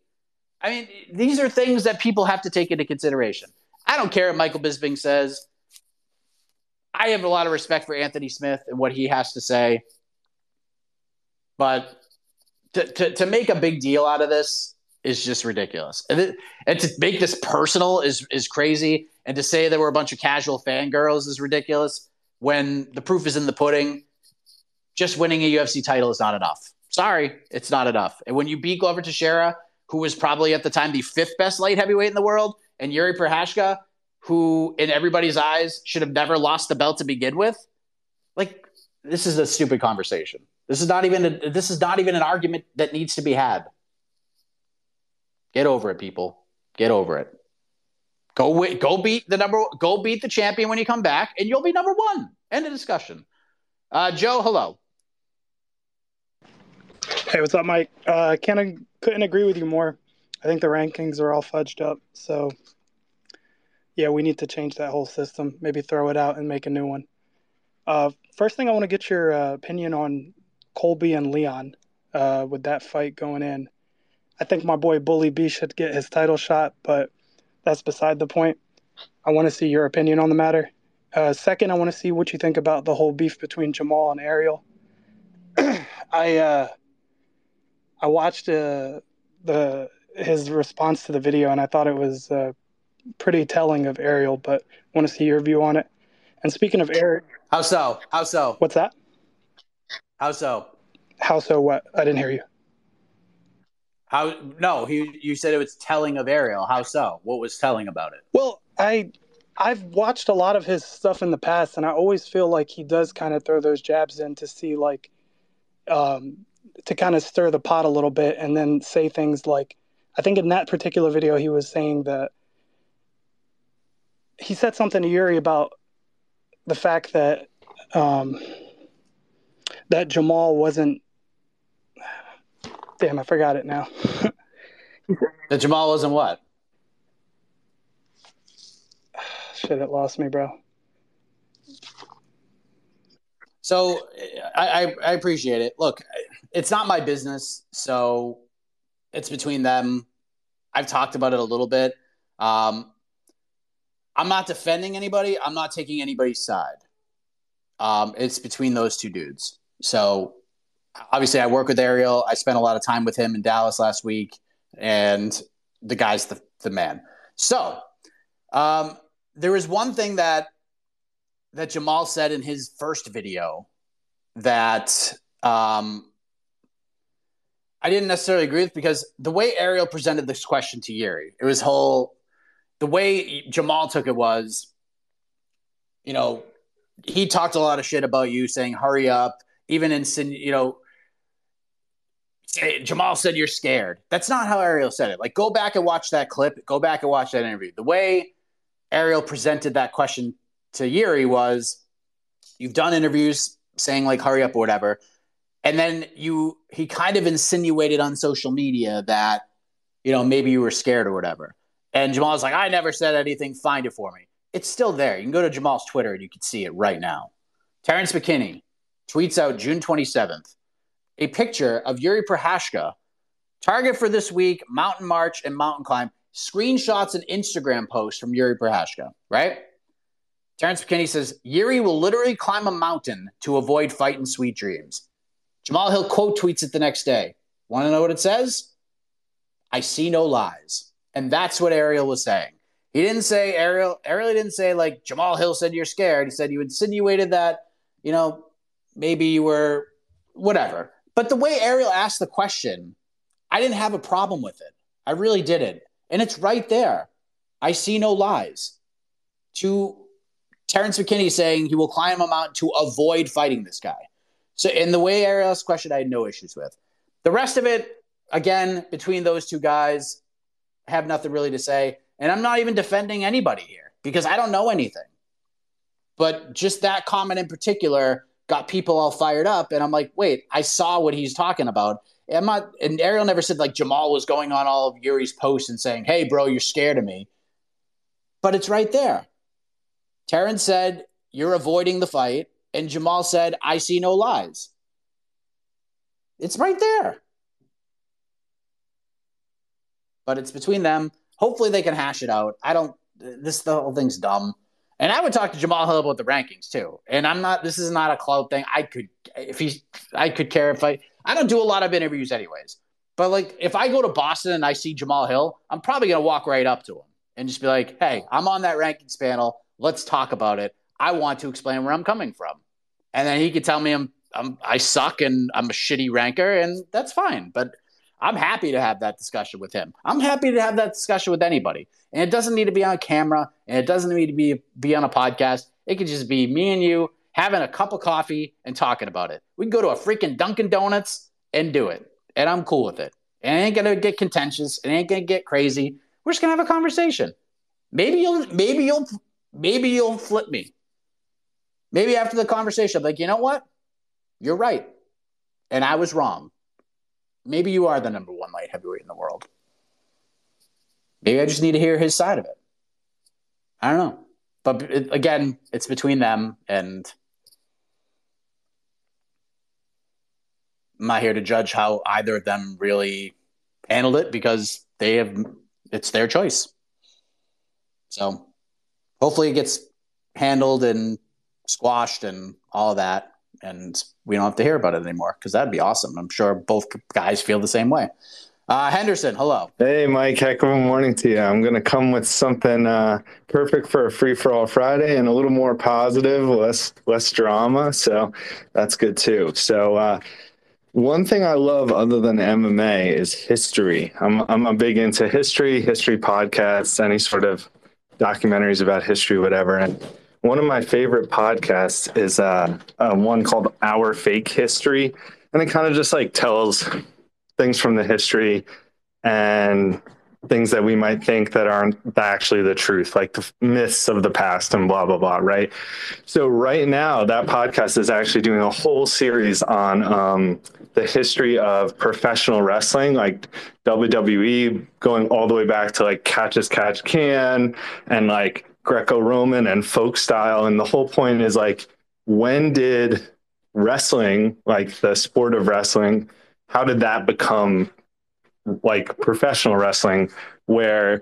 I mean, these are things that people have to take into consideration. I don't care what Michael Bisping says. I have a lot of respect for Anthony Smith and what he has to say. But to, to, to make a big deal out of this is just ridiculous. And, it, and to make this personal is is crazy. And to say there were a bunch of casual fangirls is ridiculous when the proof is in the pudding. Just winning a UFC title is not enough. Sorry, it's not enough. And when you beat Glover Teixeira, who was probably at the time the fifth best light heavyweight in the world, and Yuri Prochazka, who in everybody's eyes should have never lost the belt to begin with, like this is a stupid conversation. This is not even a, this is not even an argument that needs to be had. Get over it, people. Get over it. Go wait, go beat the number go beat the champion when you come back, and you'll be number one. End of discussion. Uh, Joe, hello. Hey, what's up, Mike? Uh, can't couldn't agree with you more. I think the rankings are all fudged up. So, yeah, we need to change that whole system. Maybe throw it out and make a new one. Uh, first thing, I want to get your uh, opinion on Colby and Leon uh, with that fight going in. I think my boy Bully B should get his title shot, but that's beside the point. I want to see your opinion on the matter. Uh, second, I want to see what you think about the whole beef between Jamal and Ariel. I uh, I watched uh, the his response to the video, and I thought it was uh, pretty telling of Ariel. But I want to see your view on it. And speaking of Ariel, how so? How so? What's that? How so? How so? What? I didn't hear you. How? No, he. You said it was telling of Ariel. How so? What was telling about it? Well, I I've watched a lot of his stuff in the past, and I always feel like he does kind of throw those jabs in to see like, um, to kind of stir the pot a little bit, and then say things like, I think in that particular video he was saying that he said something to Yuri about the fact that um, that Jamal wasn't. Damn, I forgot it now. that Jamal wasn't what? Shit, it lost me, bro. So I, I, I appreciate it. Look, it's not my business, so it's between them. I've talked about it a little bit. Um, I'm not defending anybody. I'm not taking anybody's side. Um, it's between those two dudes. So obviously, I work with Ariel. I spent a lot of time with him in Dallas last week, and the guy's the, the man. So um, there was one thing that that Jamal said in his first video that um, I didn't necessarily agree with because the way Ariel presented this question to Yuri, it was whole. The way Jamal took it was, you know, he talked a lot of shit about you, saying "hurry up." Even in, you know, Jamal said you're scared. That's not how Ariel said it. Like, go back and watch that clip. Go back and watch that interview. The way Ariel presented that question to Yuri was, "You've done interviews saying like hurry up or whatever." And then you he kind of insinuated on social media that, you know, maybe you were scared or whatever. And Jamal was like, I never said anything, find it for me. It's still there. You can go to Jamal's Twitter and you can see it right now. Terrence McKinney tweets out June 27th a picture of Yuri Prochazka, target for this week, mountain march and mountain climb, screenshots and Instagram posts from Yuri Prochazka, right? Terrence McKinney says Yuri will literally climb a mountain to avoid fighting sweet dreams. Jamal Hill quote tweets it the next day. Want to know what it says? I see no lies. And that's what Ariel was saying. He didn't say Ariel. Ariel didn't say like Jamal Hill said you're scared. He said you insinuated that you know maybe you were whatever. But the way Ariel asked the question, I didn't have a problem with it. I really didn't. And it's right there. I see no lies. To Terrence McKinney saying he will climb a mountain to avoid fighting this guy. So, in the way Ariel asked the question, I had no issues with. The rest of it, again, between those two guys, have nothing really to say. And I'm not even defending anybody here because I don't know anything. But just that comment in particular got people all fired up. And I'm like, wait, I saw what he's talking about. I'm not, and Ariel never said like Jamal was going on all of Yuri's posts and saying, hey, bro, you're scared of me. But it's right there. Terrence said, you're avoiding the fight. And Jamal said, I see no lies. It's right there. But it's between them. Hopefully they can hash it out. I don't, this, the whole thing's dumb. And I would talk to Jamal Hill about the rankings too. And I'm not, this is not a cloud thing. I could, if he, I could care if I, I don't do a lot of interviews anyways. But like, if I go to Boston and I see Jamal Hill, I'm probably to walk right up to him and just be like, hey, I'm on that rankings panel. Let's talk about it. I want to explain where I'm coming from. And then he could tell me I'm, I'm I suck and I'm a shitty ranker, and that's fine. But I'm happy to have that discussion with him. I'm happy to have that discussion with anybody. And it doesn't need to be on camera and it doesn't need to be be on a podcast. It could just be me and you having a cup of coffee and talking about it. We can go to a freaking Dunkin' Donuts and do it. And I'm cool with it. And it ain't gonna get contentious. It ain't gonna get crazy. We're just gonna have a conversation. Maybe you'll maybe you'll maybe you'll flip me. maybe after the conversation, I'm like, you know what? You're right. And I was wrong. Maybe you are the number one light heavyweight in the world. Maybe I just need to hear his side of it. I don't know. But it, again, it's between them, and I'm not here to judge how either of them really handled it because they have it's their choice. So hopefully it gets handled and squashed and all that, and we don't have to hear about it anymore because that'd be awesome. I'm sure both guys feel the same way. Uh, Henderson, hello. Hey, Mike. Heck of a morning to you. I'm going to come with something uh, perfect for a free for all Friday and a little more positive, less less drama. So that's good too. So uh, one thing I love other than MMA is history. I'm I'm a big into history, history podcasts, any sort of documentaries about history, whatever. And one of my favorite podcasts is uh, uh, one called Our Fake History, and it kind of just like tells things from the history and things that we might think that aren't actually the truth, like the myths of the past and blah blah blah. Right. So right now, that podcast is actually doing a whole series on um, the history of professional wrestling, like WWE, going all the way back to like catch as catch can and like Greco-Roman and folk style. And the whole point is like, when did wrestling, like the sport of wrestling, how did that become like professional wrestling where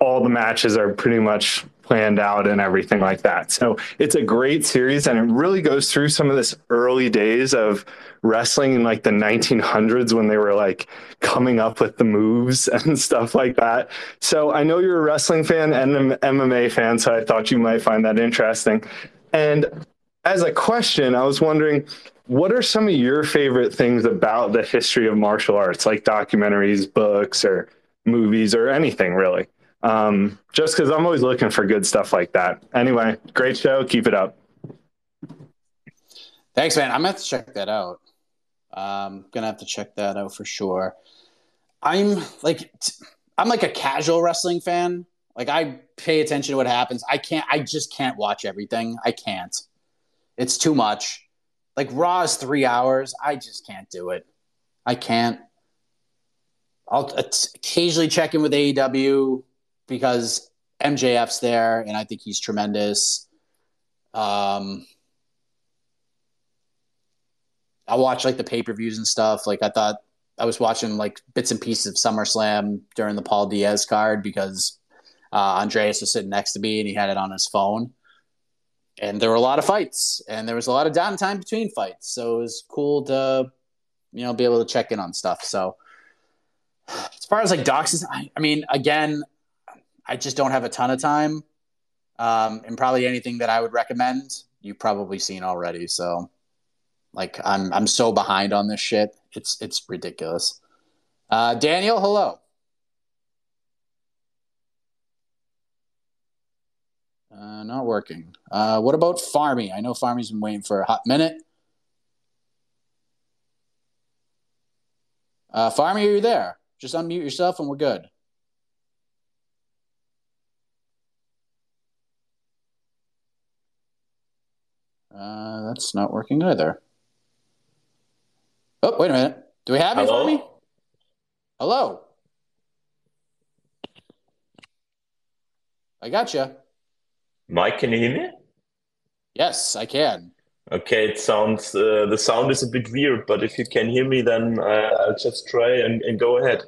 all the matches are pretty much planned out and everything like that. So it's a great series and it really goes through some of this early days of wrestling in like the 1900s when they were like coming up with the moves and stuff like that. So I know you're a wrestling fan and an MMA fan, so I thought you might find that interesting. And as a question, I was wondering what are some of your favorite things about the history of martial arts, like documentaries, books, or movies, or anything really? Um, just because I'm always looking for good stuff like that. Anyway, great show. Keep it up. Thanks, man. I'm gonna have to check that out. Um, gonna have to check that out for sure. I'm like, I'm like a casual wrestling fan. Like I pay attention to what happens. I can't. I just can't watch everything. I can't. It's too much. Like Raw is three hours. I just can't do it. I can't. I'll occasionally check in with AEW because MJF's there and I think he's tremendous. Um, I watch like the pay per views and stuff. Like I thought I was watching like bits and pieces of SummerSlam during the Paul Diaz card because uh, Andreas was sitting next to me and he had it on his phone and there were a lot of fights and there was a lot of downtime between fights so it was cool to you know be able to check in on stuff so as far as like docs I, I mean again i just don't have a ton of time um, and probably anything that i would recommend you've probably seen already so like i'm i'm so behind on this shit it's it's ridiculous uh, daniel hello Uh, not working. Uh, what about Farmy? I know Farmy's been waiting for a hot minute. Uh, Farmy, are you there? Just unmute yourself and we're good. Uh, that's not working either. Oh, wait a minute. Do we have you, Farmy? Hello. I got you. Mike, can you hear me? Yes, I can. Okay, it sounds uh, the sound is a bit weird, but if you can hear me, then uh, I'll just try and, and go ahead.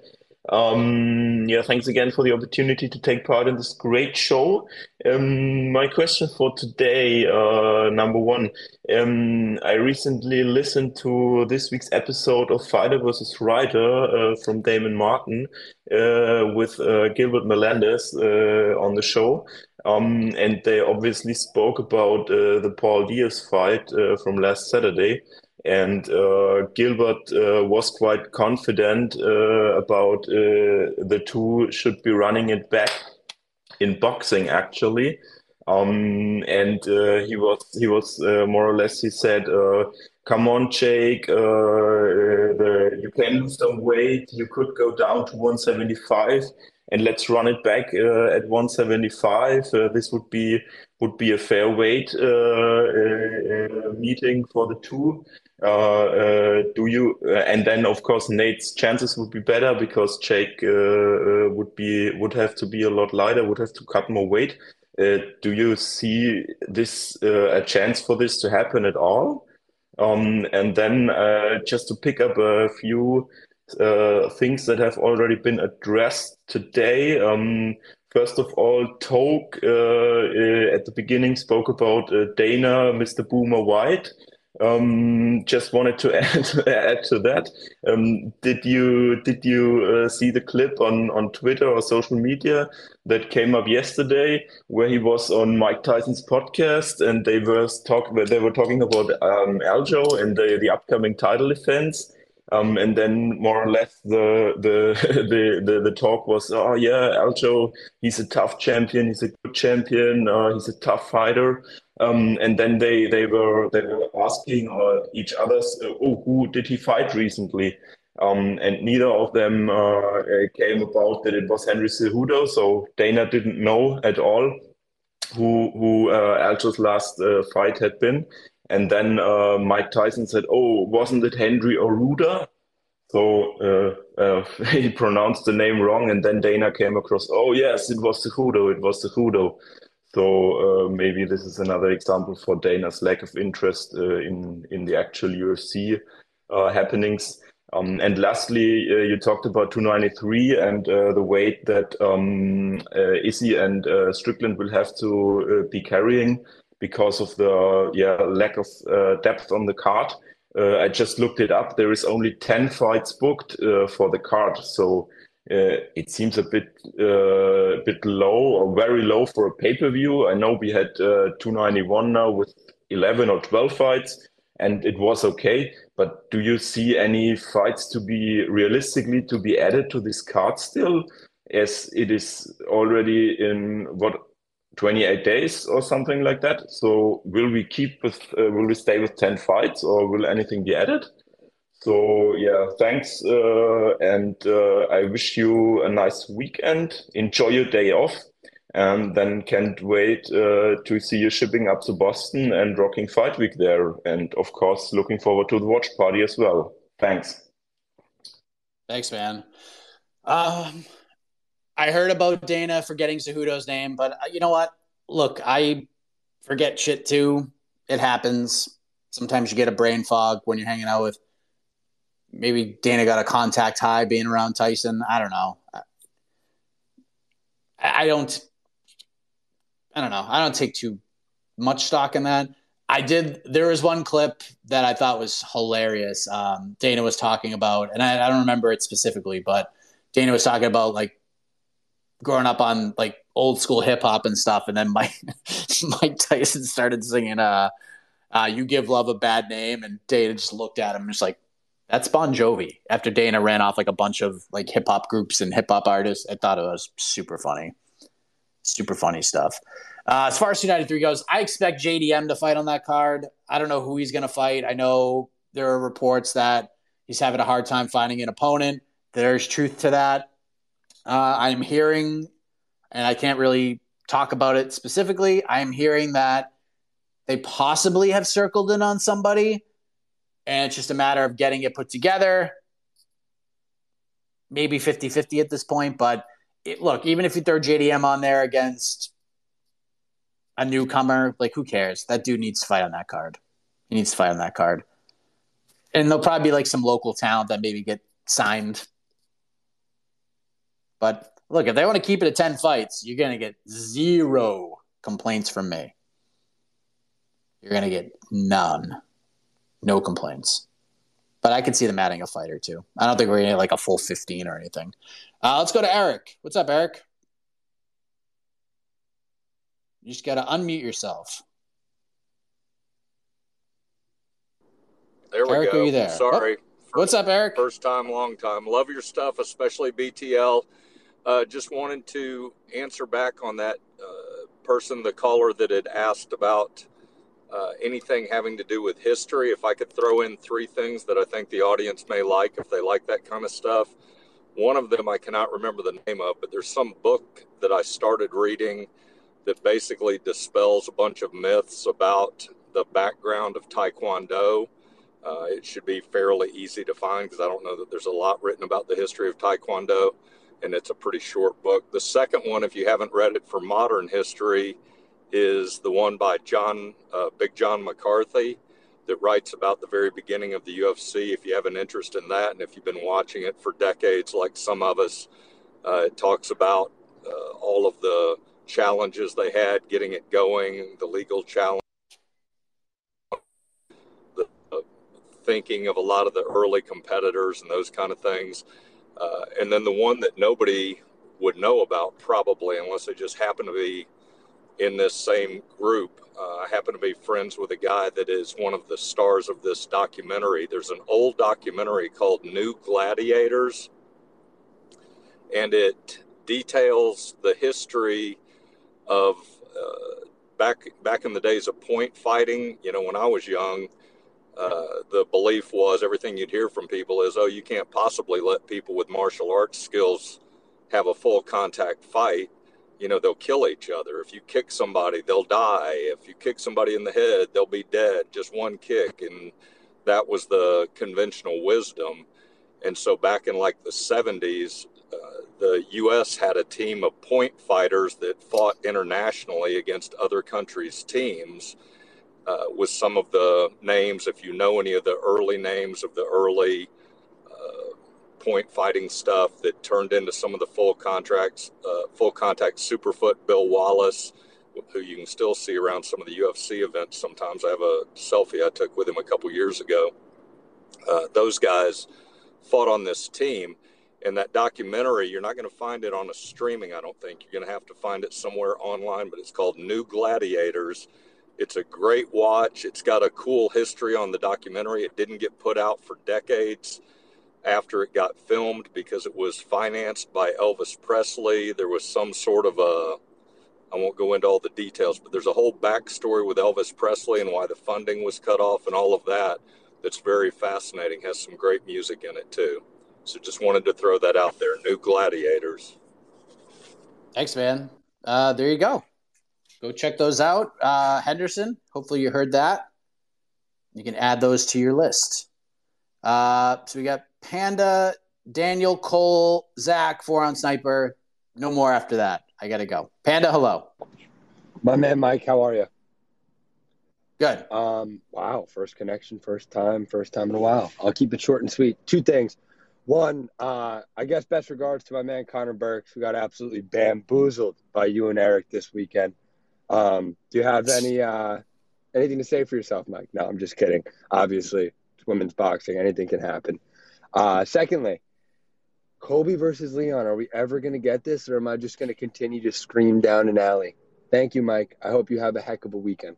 Um, yeah, thanks again for the opportunity to take part in this great show. Um, my question for today, uh, number one, um, I recently listened to this week's episode of Fighter versus Writer uh, from Damon Martin uh, with uh, Gilbert Melendez uh, on the show. Um, and they obviously spoke about uh, the Paul Diaz fight from last Saturday and uh, Gilbert uh, was quite confident uh, about uh, the two should be running it back in boxing actually. Um, and uh, he was he was uh, more or less he said, "Come on, Jake, the, you can lose some weight. You could go down to 175." and let's run it back uh, at 175. Uh, this would be would be a fair weight uh, uh, uh meeting for the two. Uh, do you? and then of course Nate's chances would be better because Jake would be would have to be a lot lighter, would have to cut more weight. do you see this a chance for this to happen at all? Um, and then just to pick up a few uh, things that have already been addressed today. Um, first of all, Toke uh, uh, at the beginning spoke about uh, Dana, Mr. Boomer White. Um, just wanted to add, add to that. Um, did you did you uh, see the clip on, on Twitter or social media that came up yesterday, where he was on Mike Tyson's podcast and they were talk they were talking about um, Aljo and the the upcoming title defense, um, and then more or less the, the the the the, talk was, oh yeah, Aljo, he's a tough champion, he's a good champion, uh, he's a tough fighter. Um, and then they they were they were asking uh, each other, uh, oh, who did he fight recently? Um, and neither of them uh, came about that it was Henry Cejudo. So Dana didn't know at all who who uh, Aljo's last uh, fight had been. And then uh, Mike Tyson said, "Oh, wasn't it Henry Aruda?" So uh, uh, he pronounced the name wrong, and then Dana came across, "Oh yes, it was Cejudo. It was Cejudo." So uh, maybe this is another example for Dana's lack of interest uh, in in the actual UFC uh, happenings. Um, and lastly, uh, you talked about 293 and uh, the weight that um, uh, Izzy and Strickland will have to be carrying because of the yeah lack of uh, depth on the card. Uh, I just looked it up. There is only ten fights booked uh, for the card, so uh, it seems a bit uh, a bit low or very low for a pay per view. I know we had uh, 291 now with 11 or 12 fights, and it was okay. But do you see any fights to be realistically to be added to this card still? As it is already in what 28 days or something like that. So will we keep with, uh, will we stay with 10 fights or will anything be added? So yeah, thanks. Uh, and uh, I wish you a nice weekend. Enjoy your day off. And then can't wait uh, to see you shipping up to Boston and rocking Fight Week there. And of course, looking forward to the watch party as well. Thanks. Thanks, man. Um, I heard about Dana forgetting Cejudo's name, but uh, you know what? Look, I forget shit too. It happens. Sometimes you get a brain fog when you're hanging out with. Maybe Dana got a contact high being around Tyson. I don't know. I don't. I don't know. I don't take too much stock in that. I did. There was one clip that I thought was hilarious. Um, Dana was talking about, and I, I don't remember it specifically, but Dana was talking about like growing up on like old school hip hop and stuff, and then Mike Mike Tyson started singing uh, uh, "You Give Love a Bad Name," and Dana just looked at him and just like, "That's Bon Jovi." After Dana ran off like a bunch of like hip hop groups and hip hop artists, I thought it was super funny, super funny stuff. Uh, as far as United Three goes, I expect JDM to fight on that card. I don't know who he's going to fight. I know there are reports that he's having a hard time finding an opponent. There's truth to that. Uh, I'm hearing, and I can't really talk about it specifically. I'm hearing that they possibly have circled in on somebody, and it's just a matter of getting it put together. Maybe 50 50 at this point, but it, look, even if you throw JDM on there against a newcomer, like who cares? That dude needs to fight on that card. He needs to fight on that card. And there'll probably be like some local talent that maybe get signed but look, if they want to keep it at 10 fights, you're going to get zero complaints from me. You're going to get none. No complaints. But I could see them adding a fight or two. I don't think we're going to get like a full 15 or anything. Uh, let's go to Eric. What's up, Eric? You just got to unmute yourself. There we Eric, go. Are you there? Sorry. Oh, what's up, Eric? First time, long time. Love your stuff, especially BTL. Uh, just wanted to answer back on that uh, person, the caller that had asked about uh, anything having to do with history. If I could throw in three things that I think the audience may like, if they like that kind of stuff. One of them I cannot remember the name of, but there's some book that I started reading that basically dispels a bunch of myths about the background of Taekwondo. Uh, it should be fairly easy to find because I don't know that there's a lot written about the history of Taekwondo, and it's a pretty short book. The second one, if you haven't read it for modern history, is the one by John uh, Big John McCarthy that writes about the very beginning of the UFC. If you have an interest in that, and if you've been watching it for decades, like some of us, uh, it talks about uh, all of the challenges they had getting it going, the legal challenge, the uh, thinking of a lot of the early competitors and those kind of things. Uh, and then the one that nobody would know about, probably, unless they just happen to be in this same group. Uh, I happen to be friends with a guy that is one of the stars of this documentary. There's an old documentary called New Gladiators, and it details the history of uh, back back in the days of point fighting. You know, when I was young, uh, the belief was everything you'd hear from people is, "Oh, you can't possibly let people with martial arts skills have a full contact fight." you know they'll kill each other. If you kick somebody they'll die. If you kick somebody in the head they'll be dead. Just one kick. And that was the conventional wisdom. And so back in like the 70s uh, the us had a team of point fighters that fought internationally against other countries teams uh, with some of the names if you know any of the early names of the early point fighting stuff that turned into some of the full contracts, uh, full contact Superfoot Bill Wallace, who you can still see around some of the UFC events. Sometimes I have a selfie I took with him a couple years ago. Uh, those guys fought on this team. And that documentary, you're not going to find it on a streaming, I don't think. You're going to have to find it somewhere online, but it's called New Gladiators. It's a great watch. It's got a cool history on the documentary. It didn't get put out for decades after it got filmed because it was financed by Elvis Presley. There was some sort of a, I won't go into all the details, but there's a whole backstory with Elvis Presley and why the funding was cut off and all of that. That's very fascinating. Has some great music in it too. So just wanted to throw that out there. New Gladiators. Thanks, man. Uh, there you go. Go check those out. Uh, Henderson, hopefully you heard that. You can add those to your list. Uh, so we got Panda, Daniel, Cole, Zach, four on sniper. No more after that. I gotta go. Panda, hello. My man Mike, how are you? Good. Um, wow, first connection, first time, first time in a while. I'll keep it short and sweet. Two things. One, uh, I guess best regards to my man Connor Burks, who got absolutely bamboozled by you and Eric this weekend. Um, do you have any uh, anything to say for yourself, Mike? No, I'm just kidding. Obviously, it's women's boxing; anything can happen. Uh, secondly, Colby versus Leon. Are we ever going to get this, or am I just going to continue to scream down an alley? Thank you, Mike. I hope you have a heck of a weekend.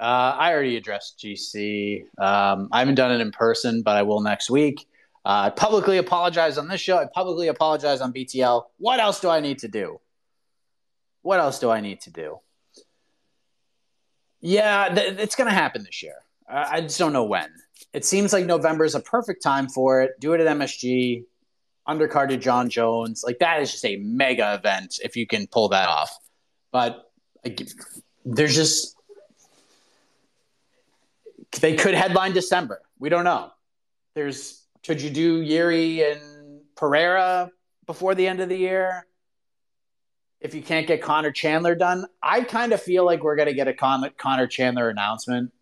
Uh, I already addressed GC. Um, I haven't done it in person, but I will next week. Uh, I publicly apologize on this show. I publicly apologize on BTL. What else do I need to do? What else do I need to do? Yeah, th- it's going to happen this year. I just don't know when. It seems like November is a perfect time for it. Do it at MSG, undercarded Jon Jones. Like that is just a mega event if you can pull that off. But like, there's just they could headline December. We don't know. There's could you do Yuri and Pereira before the end of the year? If you can't get Conor Chandler done, I kind of feel like we're going to get a Con- Conor Chandler announcement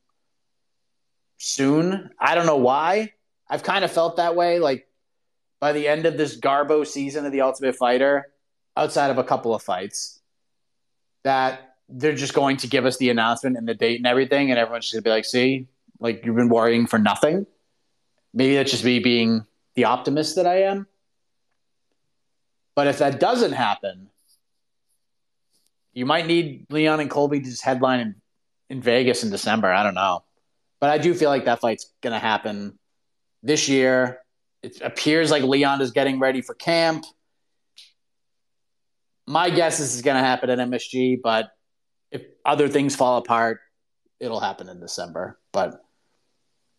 soon. I don't know why. I've kind of felt that way. Like by the end of this Garbo season of the Ultimate Fighter, outside of a couple of fights, that they're just going to give us the announcement and the date and everything, and everyone's just gonna be like, "See, like you've been worrying for nothing." Maybe that's just me being the optimist that I am. But if that doesn't happen, you might need Leon and Colby to just headline in, in Vegas in December. I don't know. But I do feel like that fight's going to happen this year. It appears like Leon is getting ready for camp. My guess is it's going to happen at MSG, but if other things fall apart, it'll happen in December. But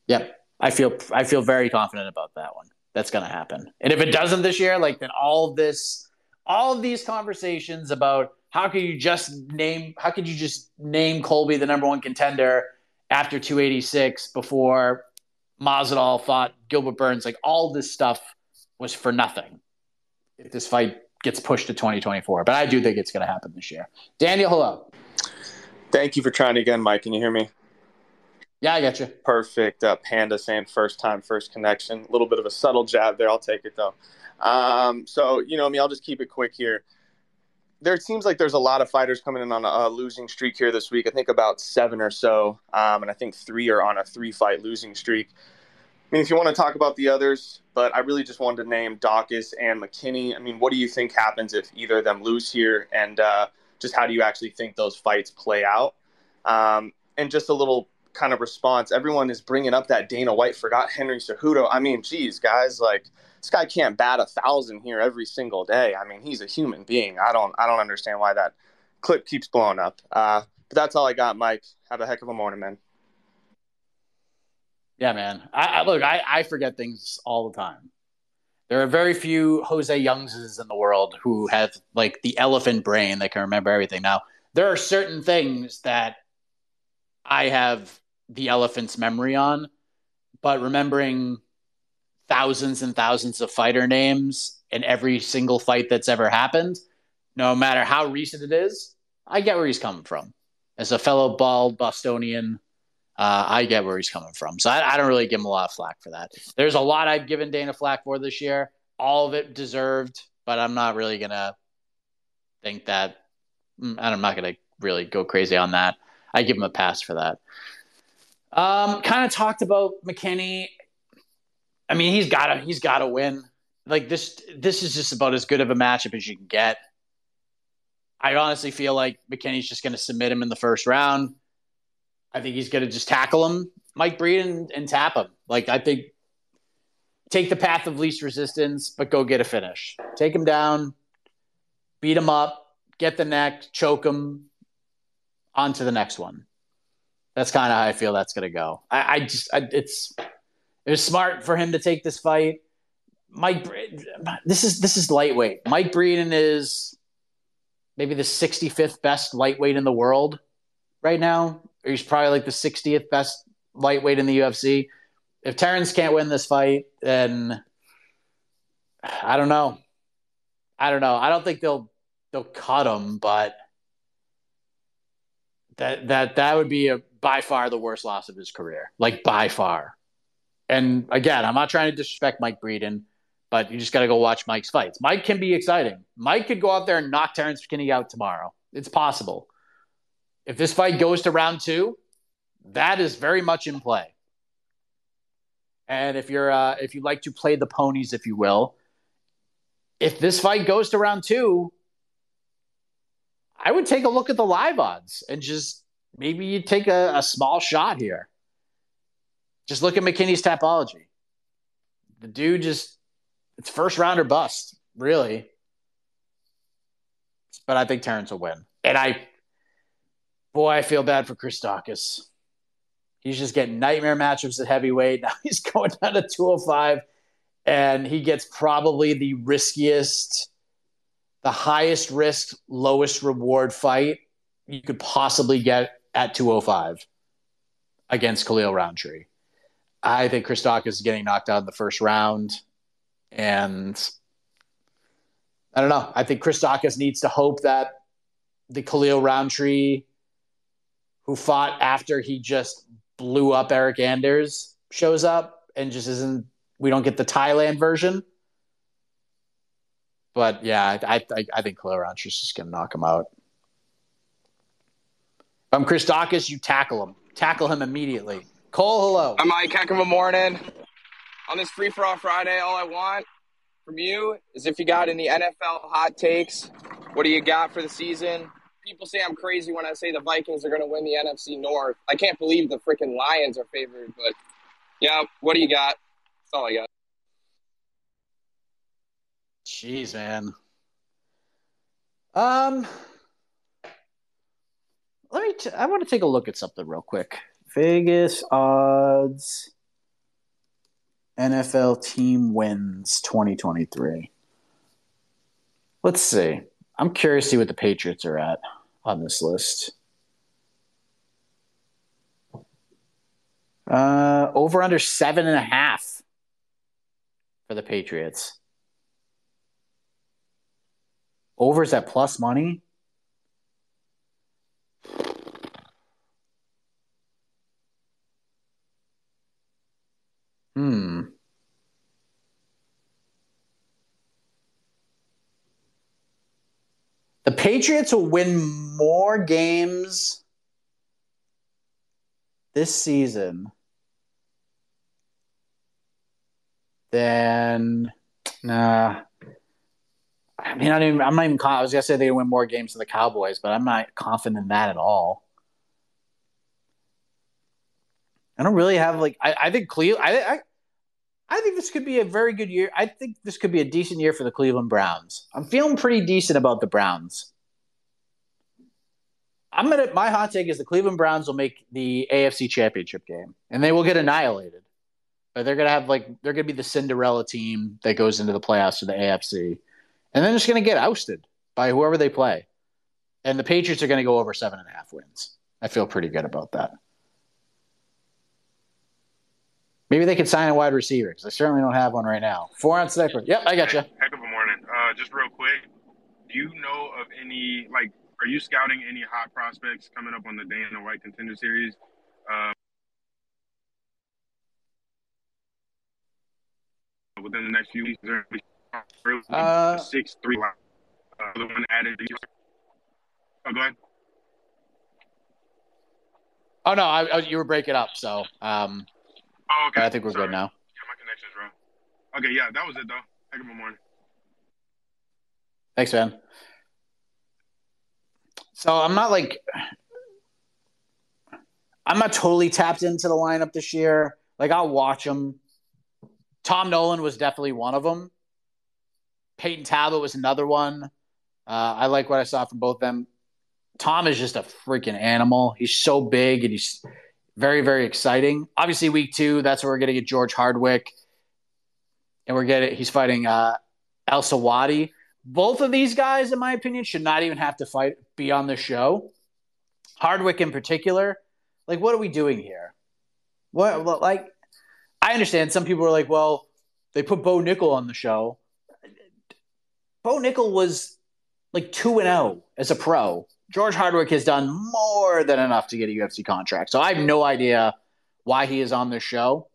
yep, I feel I feel very confident about that one. That's going to happen. And if it doesn't this year, like then all of this, all of these conversations about how could you just name, how could you just name Colby the number one contender after 286 before Masvidal fought Gilbert Burns? Like all this stuff was for nothing. If this fight gets pushed to 2024, but I do think it's going to happen this year. Daniel, hello. Thank you for trying again, Mike. Can you hear me? Yeah, I got you. Perfect. Uh, Panda saying first time, first connection. A little bit of a subtle jab there. I'll take it though. Um, so, you know, me, I'll just keep it quick here. There seems like there's a lot of fighters coming in on a, losing streak here this week. I think about seven or so, um, and I think three are on a three fight losing streak. I mean, if you want to talk about the others, but I really just wanted to name Daukaus and McKinney. I mean, what do you think happens if either of them lose here? And uh, just how do you actually think those fights play out? Um, and just a little kind of response. Everyone is bringing up that Dana White forgot Henry Cejudo. I mean, geez, guys, like this guy can't bat a thousand here every single day. I mean, he's a human being. I don't, I don't understand why that clip keeps blowing up. Uh, but that's all I got, Mike. Have a heck of a morning, man. Yeah, man. I, I look, I, I forget things all the time. There are very few Jose Youngses in the world who have like the elephant brain that can remember everything. Now, there are certain things that I have the elephant's memory on, but remembering thousands and thousands of fighter names in every single fight that's ever happened, no matter how recent it is, I get where he's coming from. As a fellow bald Bostonian, uh, I get where he's coming from. So I, I, don't really give him a lot of flack for that. There's a lot I've given Dana flack for this year. All of it deserved, but I'm not really gonna think that. Mm, I'm not gonna really go crazy on that. I give him a pass for that. Um, kind of talked about McKinney. I mean, he's got to he's got to win. Like this, this is just about as good of a matchup as you can get. I honestly feel like McKinney's just going to submit him in the first round. I think he's going to just tackle him, Mike Breed, and, and tap him. Like I think, take the path of least resistance, but go get a finish. Take him down, beat him up, get the neck, choke him, on to the next one. That's kind of how I feel that's going to go. I, I just, I, it's, it was smart for him to take this fight. Mike, this is this is lightweight. Mike Breeden is maybe the 65th best lightweight in the world right now. He's probably like the 60th best lightweight in the UFC. If Terrence can't win this fight, then I don't know. I don't know. I don't think they'll they'll cut him, but that that that would be a by far the worst loss of his career, like by far. And again, I'm not trying to disrespect Mike Breeden, but you just got to go watch Mike's fights. Mike can be exciting. Mike could go out there and knock Terrence McKinney out tomorrow. It's possible. If this fight goes to round two, that is very much in play. And if you're uh, if you like to play the ponies, if you will, if this fight goes to round two, I would take a look at the live odds and just maybe you take a, a small shot here. Just look at McKinney's topology. The dude just it's first round or bust, really. But I think Terrence will win. And I boy, I feel bad for Chris Daukaus. He's just getting nightmare matchups at heavyweight. Now he's going down to 205, and he gets probably the riskiest the highest risk, lowest reward fight you could possibly get at 205 against Khalil Rountree. I think Daukaus is getting knocked out in the first round. And I don't know. I think Daukaus needs to hope that the Khalil Rountree, who fought after he just blew up Eric Anders, shows up and just isn't, we don't get the Thailand version. But yeah, I I, I think Khalil is just going to knock him out. If I'm Daukaus, you tackle him. Tackle him immediately. Cole, hello. I'm Mike. Heck of a morning. On this free for all Friday, all I want from you is if you got any NFL hot takes. What do you got for the season? People say I'm crazy when I say the Vikings are going to win the NFC North. I can't believe the freaking Lions are favored, but yeah, what do you got? That's all I got. Jeez, man. Um, let me. T- I want to take a look at something real quick. Vegas odds. NFL team wins 2023. Let's see. I'm curious to see what the Patriots are at on this list. Uh, over under seven and a half for the Patriots. Overs at plus money. The Patriots will win more games this season than nah. I mean, I even, I'm not even. I was gonna say they win more games than the Cowboys, but I'm not confident in that at all. I don't really have like. I, I think Cleveland. I, I I think this could be a very good year. I think this could be a decent year for the Cleveland Browns. I'm feeling pretty decent about the Browns. I'm gonna. My hot take is the Cleveland Browns will make the AFC Championship game, and they will get annihilated. But they're gonna have like they're gonna be the Cinderella team that goes into the playoffs for the AFC, and then it's gonna get ousted by whoever they play. And the Patriots are gonna go over seven and a half wins. I feel pretty good about that. Maybe they could sign a wide receiver because I certainly don't have one right now. Four on second. Yep, I got you. Heck of a morning. Uh, just real quick, do you know of any like? Are you scouting any hot prospects coming up on the Dana White Contender Series? Uh, within the next few weeks, Uh, six three line? Uh, the one added. Oh, go ahead. Oh no, I, I, you were breaking up, so um, Oh, okay. I think we're good now. Yeah, my connection's wrong. Okay, yeah, that was it though. Heck of a morning. Thanks, man. So I'm not like I'm not totally tapped into the lineup this year. Like I'll watch them. Tom Nolan was definitely one of them. Peyton Talbott was another one. Uh, I like what I saw from both of them. Tom is just a freaking animal. He's so big and he's very, very exciting. Obviously, week two, that's where we're going to get George Hardwick, and we're getting he's fighting uh, El Sawadi. Both of these guys, in my opinion, should not even have to fight be on the show. Hardwick, in particular, like what are we doing here? What like I understand some people are like, well, they put Bo Nickal on the show. Bo Nickal was like two and zero as a pro. George Hardwick has done more than enough to get a UFC contract. So I have no idea why he is on this show,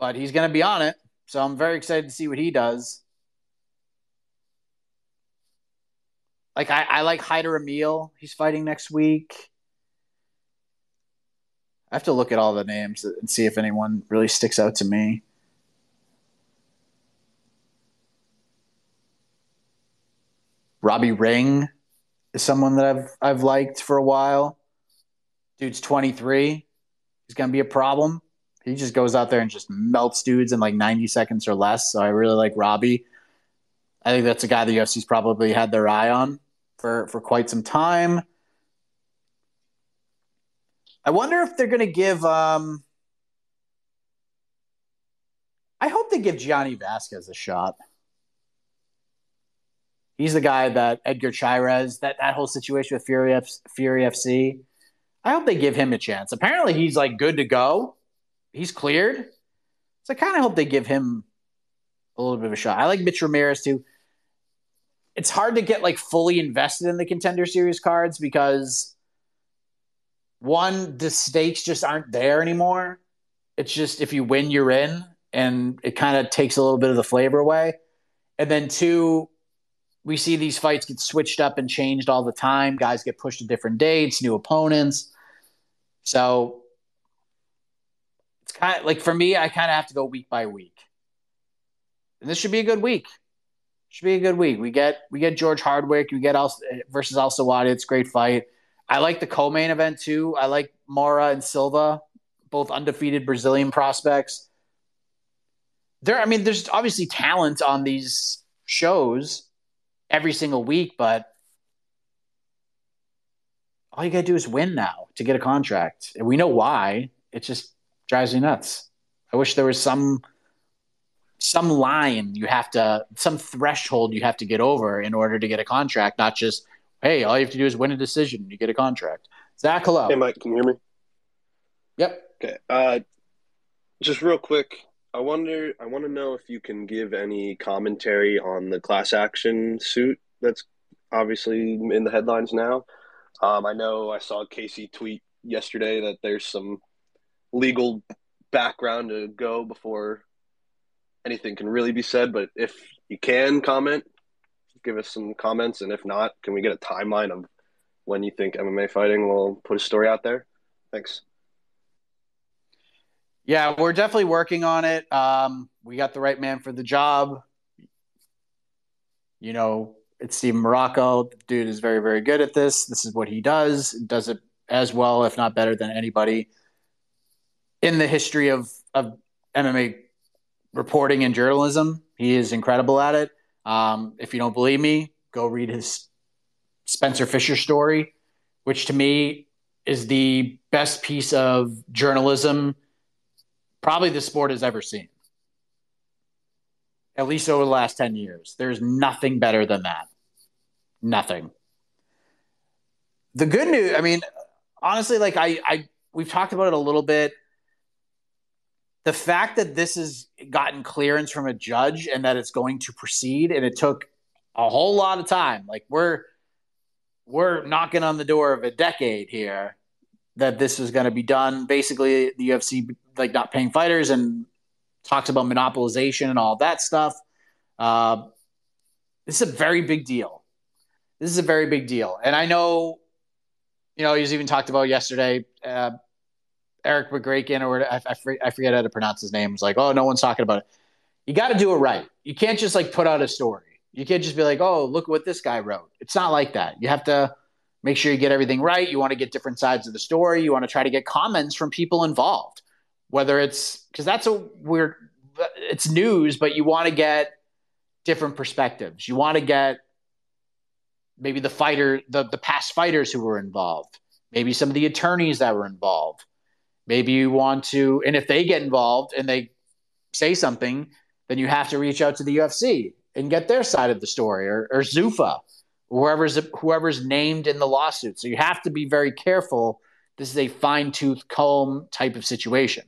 but he's going to be on it. So I'm very excited to see what he does. Like I, I like Hyder Amil. He's fighting next week. I have to look at all the names and see if anyone really sticks out to me. Robbie Ring is someone that I've I've liked for a while. Dude's 23. He's gonna be a problem. He just goes out there and just melts dudes in like 90 seconds or less. So I really like Robbie. I think that's a guy the UFC's probably had their eye on for, for quite some time. I wonder if they're gonna give um I hope they give Gianni Vasquez a shot. He's the guy that Edgar Chairez, that, that whole situation with Fury, F, Fury FC. I hope they give him a chance. Apparently, he's like good to go. He's cleared. So I kind of hope they give him a little bit of a shot. I like Mitch Ramirez too. It's hard to get like fully invested in the contender series cards because one, the stakes just aren't there anymore. It's just if you win, you're in, and it kind of takes a little bit of the flavor away. And then two, we see these fights get switched up and changed all the time. Guys get pushed to different dates, new opponents. So it's kind of like for me, I kind of have to go week by week. And this should be a good week. Should be a good week. We get we get George Hardwick. We get Al versus Al Sawadi. It's a great fight. I like the co-main event too. I like Mora and Silva, both undefeated Brazilian prospects. There, I mean, there's obviously talent on these shows every single week, but all you got to do is win now to get a contract. And we know why. It just drives me nuts. I wish there was some some line you have to some threshold you have to get over in order to get a contract, not just hey, all you have to do is win a decision, you get a contract. Zach, hello. Hey, Mike, can you hear me? Yep. Okay. Uh, just real quick, I wonder. I want to know if you can give any commentary on the class action suit that's obviously in the headlines now. Um, I know I saw Casey tweet yesterday that there's some legal background to go before anything can really be said. But if you can comment, give us some comments, and if not, can we get a timeline of when you think MMA fighting will put a story out there? Thanks. Yeah, we're definitely working on it. Um, we got the right man for the job. You know, it's Steve Marrocco. The dude is very, very good at this. This is what he does. Does it as well, if not better, than anybody in the history of, of MMA reporting and journalism. He is incredible at it. Um, if you don't believe me, go read his Spencer Fisher story, which to me is the best piece of journalism probably the sport has ever seen. At least over the last 10 years. There's nothing better than that. Nothing. The good news, I mean, honestly, like I, I we've talked about it a little bit. The fact that this has gotten clearance from a judge and that it's going to proceed, and it took a whole lot of time. Like we're we're knocking on the door of a decade here that this is going to be done. Basically, the UFC like not paying fighters and talks about monopolization and all that stuff. Uh, this is a very big deal. This is a very big deal, and I know, you know, he's even talked about yesterday. Uh, Erik Magraken, or I, I forget how to pronounce his name, It's like, "Oh, no one's talking about it." You got to do it right. You can't just like put out a story. You can't just be like, "Oh, look what this guy wrote." It's not like that. You have to make sure you get everything right. You want to get different sides of the story. You want to try to get comments from people involved, whether it's because that's a weird, it's news, but you want to get different perspectives. You want to get maybe the fighter, the, the past fighters who were involved, maybe some of the attorneys that were involved. Maybe you want to, and if they get involved and they say something, then you have to reach out to the UFC and get their side of the story or, or Zuffa whoever's whoever's named in the lawsuit. So you have to be very careful. This is a fine tooth comb type of situation.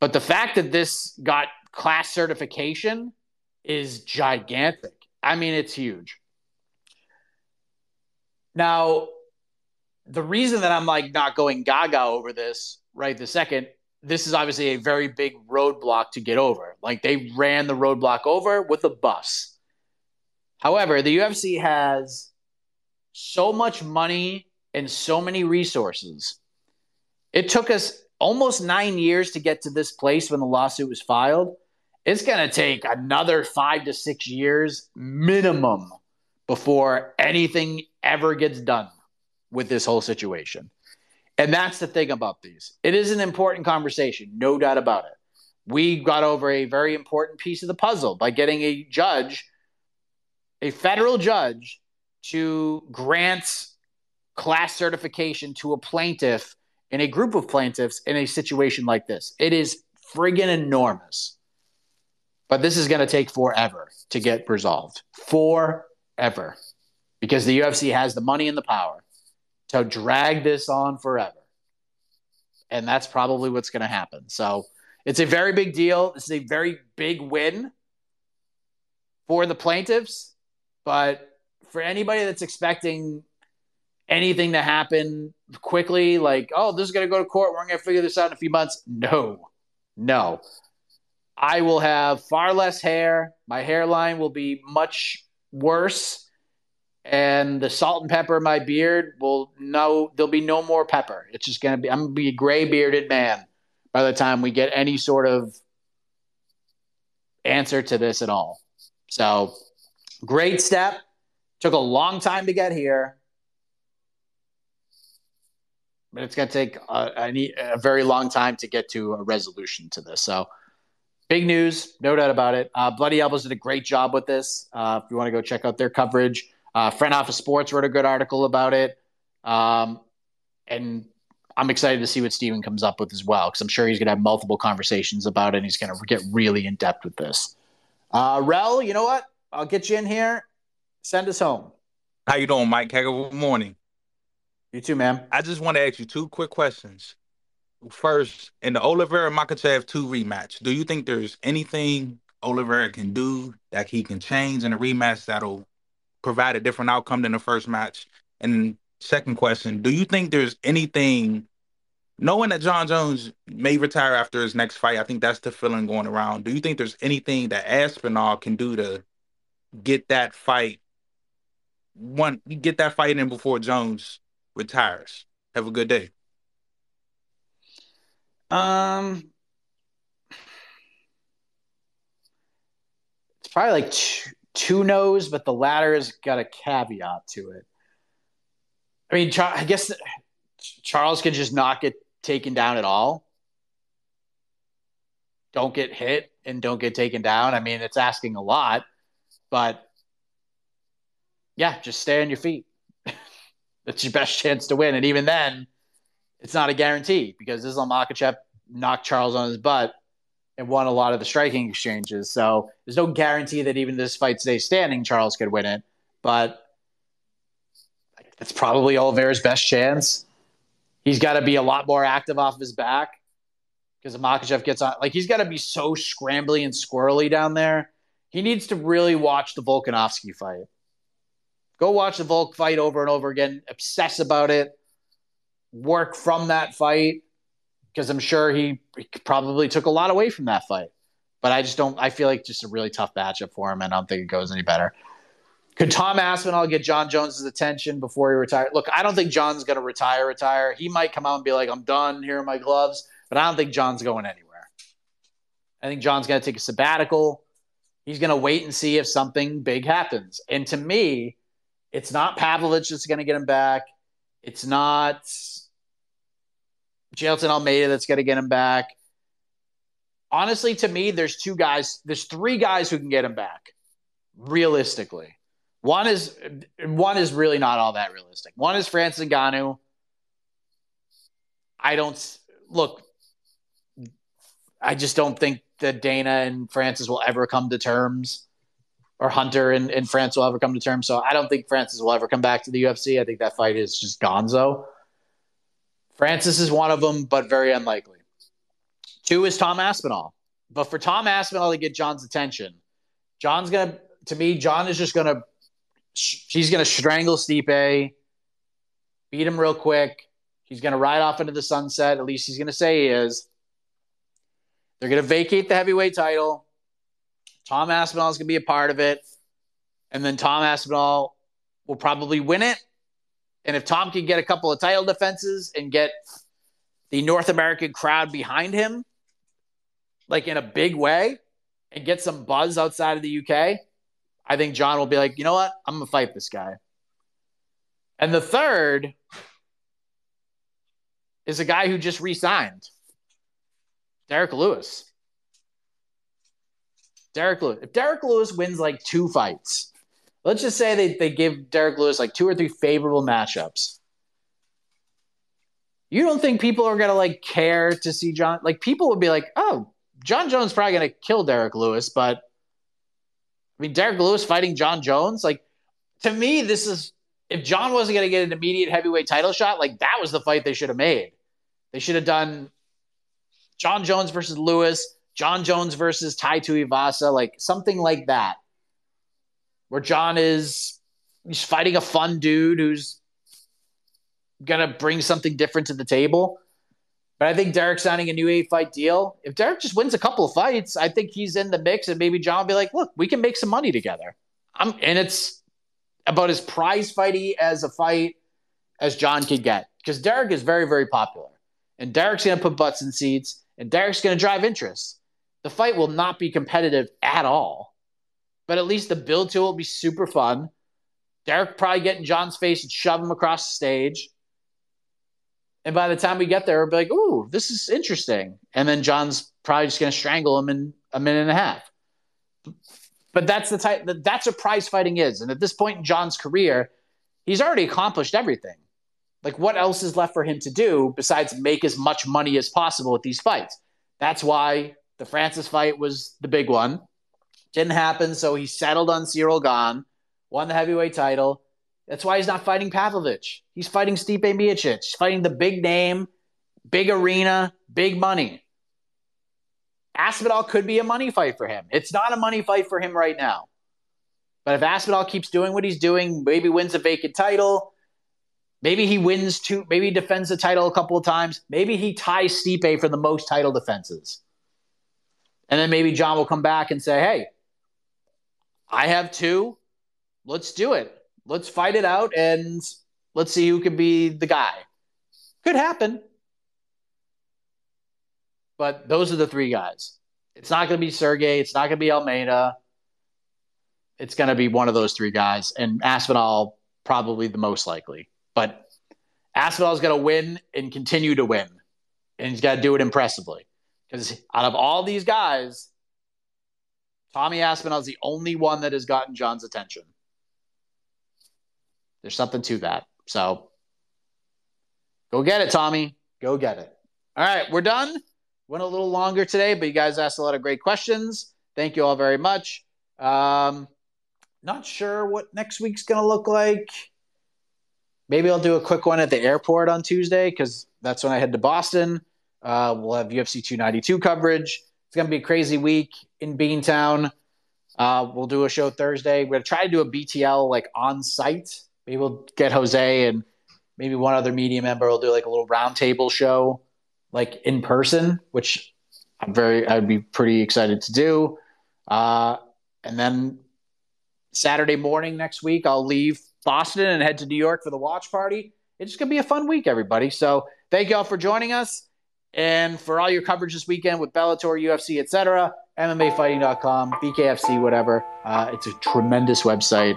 But the fact that this got class certification is gigantic. I mean, it's huge. Now, the reason that I'm like not going gaga over this right the second, this is obviously a very big roadblock to get over. Like they ran the roadblock over with a bus However, the UFC has so much money and so many resources. It took us almost nine years to get to this place when the lawsuit was filed. It's going to take another five to six years minimum before anything ever gets done with this whole situation. And that's the thing about these. It is an important conversation, no doubt about it. We got over a very important piece of the puzzle by getting a judge a federal judge to grant class certification to a plaintiff in a group of plaintiffs in a situation like this. It is friggin' enormous. But this is going to take forever to get resolved. Forever. Because the UFC has the money and the power to drag this on forever. And that's probably what's going to happen. So it's a very big deal. This is a very big win for the plaintiffs but for anybody that's expecting anything to happen quickly, like, oh, this is going to go to court, we're going to figure this out in a few months. No, no. I will have far less hair. My hairline will be much worse. And the salt and pepper in my beard will no, there'll be no more pepper. It's just going to be, I'm going to be a gray bearded man by the time we get any sort of answer to this at all. So Great step. Took a long time to get here, but it's going to take a, a, a, very long time to get to a resolution to this. So, big news, no doubt about it. Uh, Bloody Elbows did a great job with this. Uh, if you want to go check out their coverage, uh, Front Office Sports wrote a good article about it. Um, and I'm excited to see what Steven comes up with as well because I'm sure he's going to have multiple conversations about it and he's going to get really in depth with this. Uh, Rel, you know what? I'll get you in here. Send us home. How you doing, Mike? Good morning. You too, man. I just want to ask you two quick questions. First, in the Oliveira Makhachev 2 rematch, do you think there's anything Oliveira can do that he can change in a rematch that'll provide a different outcome than the first match? And second question, do you think there's anything knowing that Jon Jones may retire after his next fight, I think that's the feeling going around. Do you think there's anything that Aspinall can do to get that fight one get that fight in before Jones retires? Have a good day. Um it's probably like two, two no's, but the latter has got a caveat to it. I mean, I guess Charles could just not get taken down at all. Don't get hit and don't get taken down. I mean, it's asking a lot, but yeah, just stay on your feet. That's your best chance to win. And even then, it's not a guarantee because Islam Makhachev knocked Charles on his butt and won a lot of the striking exchanges. So there's no guarantee that even this fight stays standing, Charles could win it. But that's probably Oliveira's best chance. He's got to be a lot more active off his back because Makhachev gets on. Like he's got to be so scrambly and squirrely down there. He needs to really watch the Volkanovski fight. Go watch the Volk fight over and over again. Obsess about it. Work from that fight because I'm sure he, probably took a lot away from that fight. But I just don't. I feel like just a really tough matchup for him, and I don't think it goes any better. Could Tom Aspinall get Jon Jones's attention before he retires? Look, I don't think John's going to retire. Retire. He might come out and be like, "I'm done. Here are my gloves," but I don't think John's going anywhere. I think John's going to take a sabbatical. He's going to wait and see if something big happens. And to me, it's not Pavlovich that's going to get him back. It's not Jailton Almeida that's going to get him back. Honestly, to me, there's two guys, there's three guys who can get him back, realistically. One is one is really not all that realistic. One is Francis Ngannou. I don't look. I just don't think that Dana and Francis will ever come to terms, or Hunter and, and France will ever come to terms. So I don't think Francis will ever come back to the UFC. I think that fight is just gonzo. Francis is one of them, but very unlikely. Two is Tom Aspinall. But for Tom Aspinall to get John's attention, John's gonna to me, John is just gonna she's going to strangle Stipe, beat him real quick. He's going to ride off into the sunset. At least he's going to say he is. They're going to vacate the heavyweight title. Tom Aspinall is going to be a part of it. And then Tom Aspinall will probably win it. And if Tom can get a couple of title defenses and get the North American crowd behind him, like in a big way, and get some buzz outside of the UK, I think John will be like, you know what? I'm going to fight this guy. And the third is a guy who just re signed Derrick Lewis. Derrick Lewis. If Derrick Lewis wins like two fights, let's just say they, they give Derrick Lewis like two or three favorable matchups. You don't think people are to like care to see John? Like, people would be like, oh, Jon Jones probably to kill Derrick Lewis, but I mean, Derrick Lewis fighting Jon Jones. Like, to me, this is if John wasn't to get an immediate heavyweight title shot, like that was the fight they should have made. They should have done Jon Jones versus Lewis, Jon Jones versus Tai Tuivasa, like something like that, where John is he's fighting a fun dude who's gonna bring something different to the table. But I think Derrick signing a new eight fight deal. If Derrick just wins a couple of fights, I think he's in the mix, and maybe John will be like, "Look, we can make some money together." I'm, and it's about as prize fighty as a fight as John could get because Derrick is very, very popular, and Derrick's to put butts in seats, and Derrick's to drive interest. The fight will not be competitive at all, but at least the build to it will be super fun. Derrick probably get in John's face and shove him across the stage. And by the time we get there, we'll be like, ooh, this is interesting. And then John's probably just going to strangle him in a minute and a half. But that's the type that that's what prize fighting is. And at this point in John's career, he's already accomplished everything. Like, what else is left for him to do besides make as much money as possible with these fights? That's why the Francis fight was the big one. Didn't happen, so he settled on Cyril Gane, won the heavyweight title. That's why he's not fighting Pavlovich. He's fighting Stipe Miocic. He's fighting the big name, big arena, big money. Aspinall could be a money fight for him. It's not a money fight for him right now. But if Aspinall keeps doing what he's doing, maybe wins a vacant title, maybe he wins two, maybe he defends the title a couple of times, maybe he ties Stipe for the most title defenses. And then maybe Jon will come back and say, hey, I have two. Let's do it. Let's fight it out and let's see who can be the guy. Could happen. But those are the three guys. It's not going to be Sergey. It's not going to be Almeida. It's going to be one of those three guys. And Aspinall, probably the most likely. But Aspinall is going to win and continue to win. And he's got to do it impressively. Because out of all these guys, Tommy Aspinall is the only one that has gotten Jon's attention. There's something to that. So go get it, Tommy. Go get it. All right, we're done. Went a little longer today, but you guys asked a lot of great questions. Thank you all very much. Um, not sure what next week's going to look like. Maybe I'll do a quick one at the airport on Tuesday because that's when I head to Boston. Uh, we'll have UFC 292 coverage. It's going to be a crazy week in Beantown. Uh, we'll do a show Thursday. We're going to try to do a BTL like on site. Maybe we'll get Jose and maybe one other media member will do like a little roundtable show like in person, which I'm very, I'd be pretty excited to do. Uh, and then Saturday morning next week, I'll leave Boston and head to New York for the watch party. It's going to be a fun week, everybody. So thank you all for joining us and for all your coverage this weekend with Bellator, UFC, etc. MMAfighting.com, BKFC, whatever. Uh, it's a tremendous website,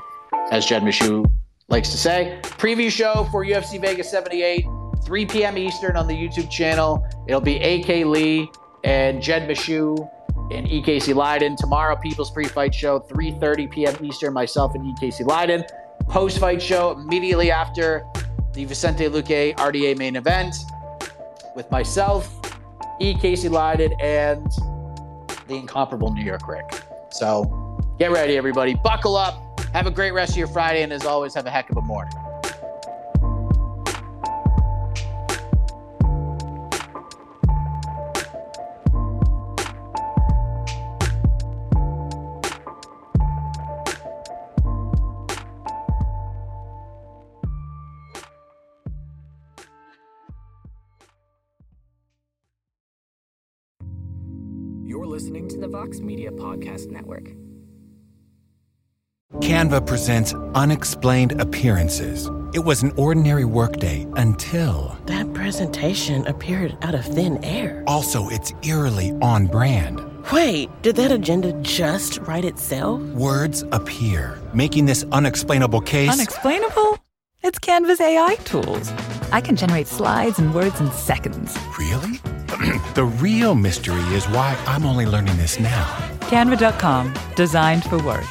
as Jed Meshew likes to say. Preview show for UFC Vegas 78. 3 p.m. Eastern on the YouTube channel. It'll be AK Lee and Jed Meshew and EKC Leiden. Tomorrow, People's Pre-Fight Show, 3.30 p.m. Eastern, myself and EKC Leiden. Post-fight show immediately after the Vicente Luque RDA main event with myself, E. Casey Leydon, and the incomparable New York Rick. So get ready, everybody. Buckle up. Have a great rest of your Friday, and as always, have a heck of a morning. To the Vox Media Podcast Network. Canva presents unexplained appearances. It was an ordinary workday until. That presentation appeared out of thin air. Also, it's eerily on brand. Wait, did that agenda just write itself? Words appear, making this unexplainable case. Unexplainable? It's Canva's AI tools. I can generate slides and words in seconds. Really? the real mystery is why I'm only learning this now. Canva.com, designed for work.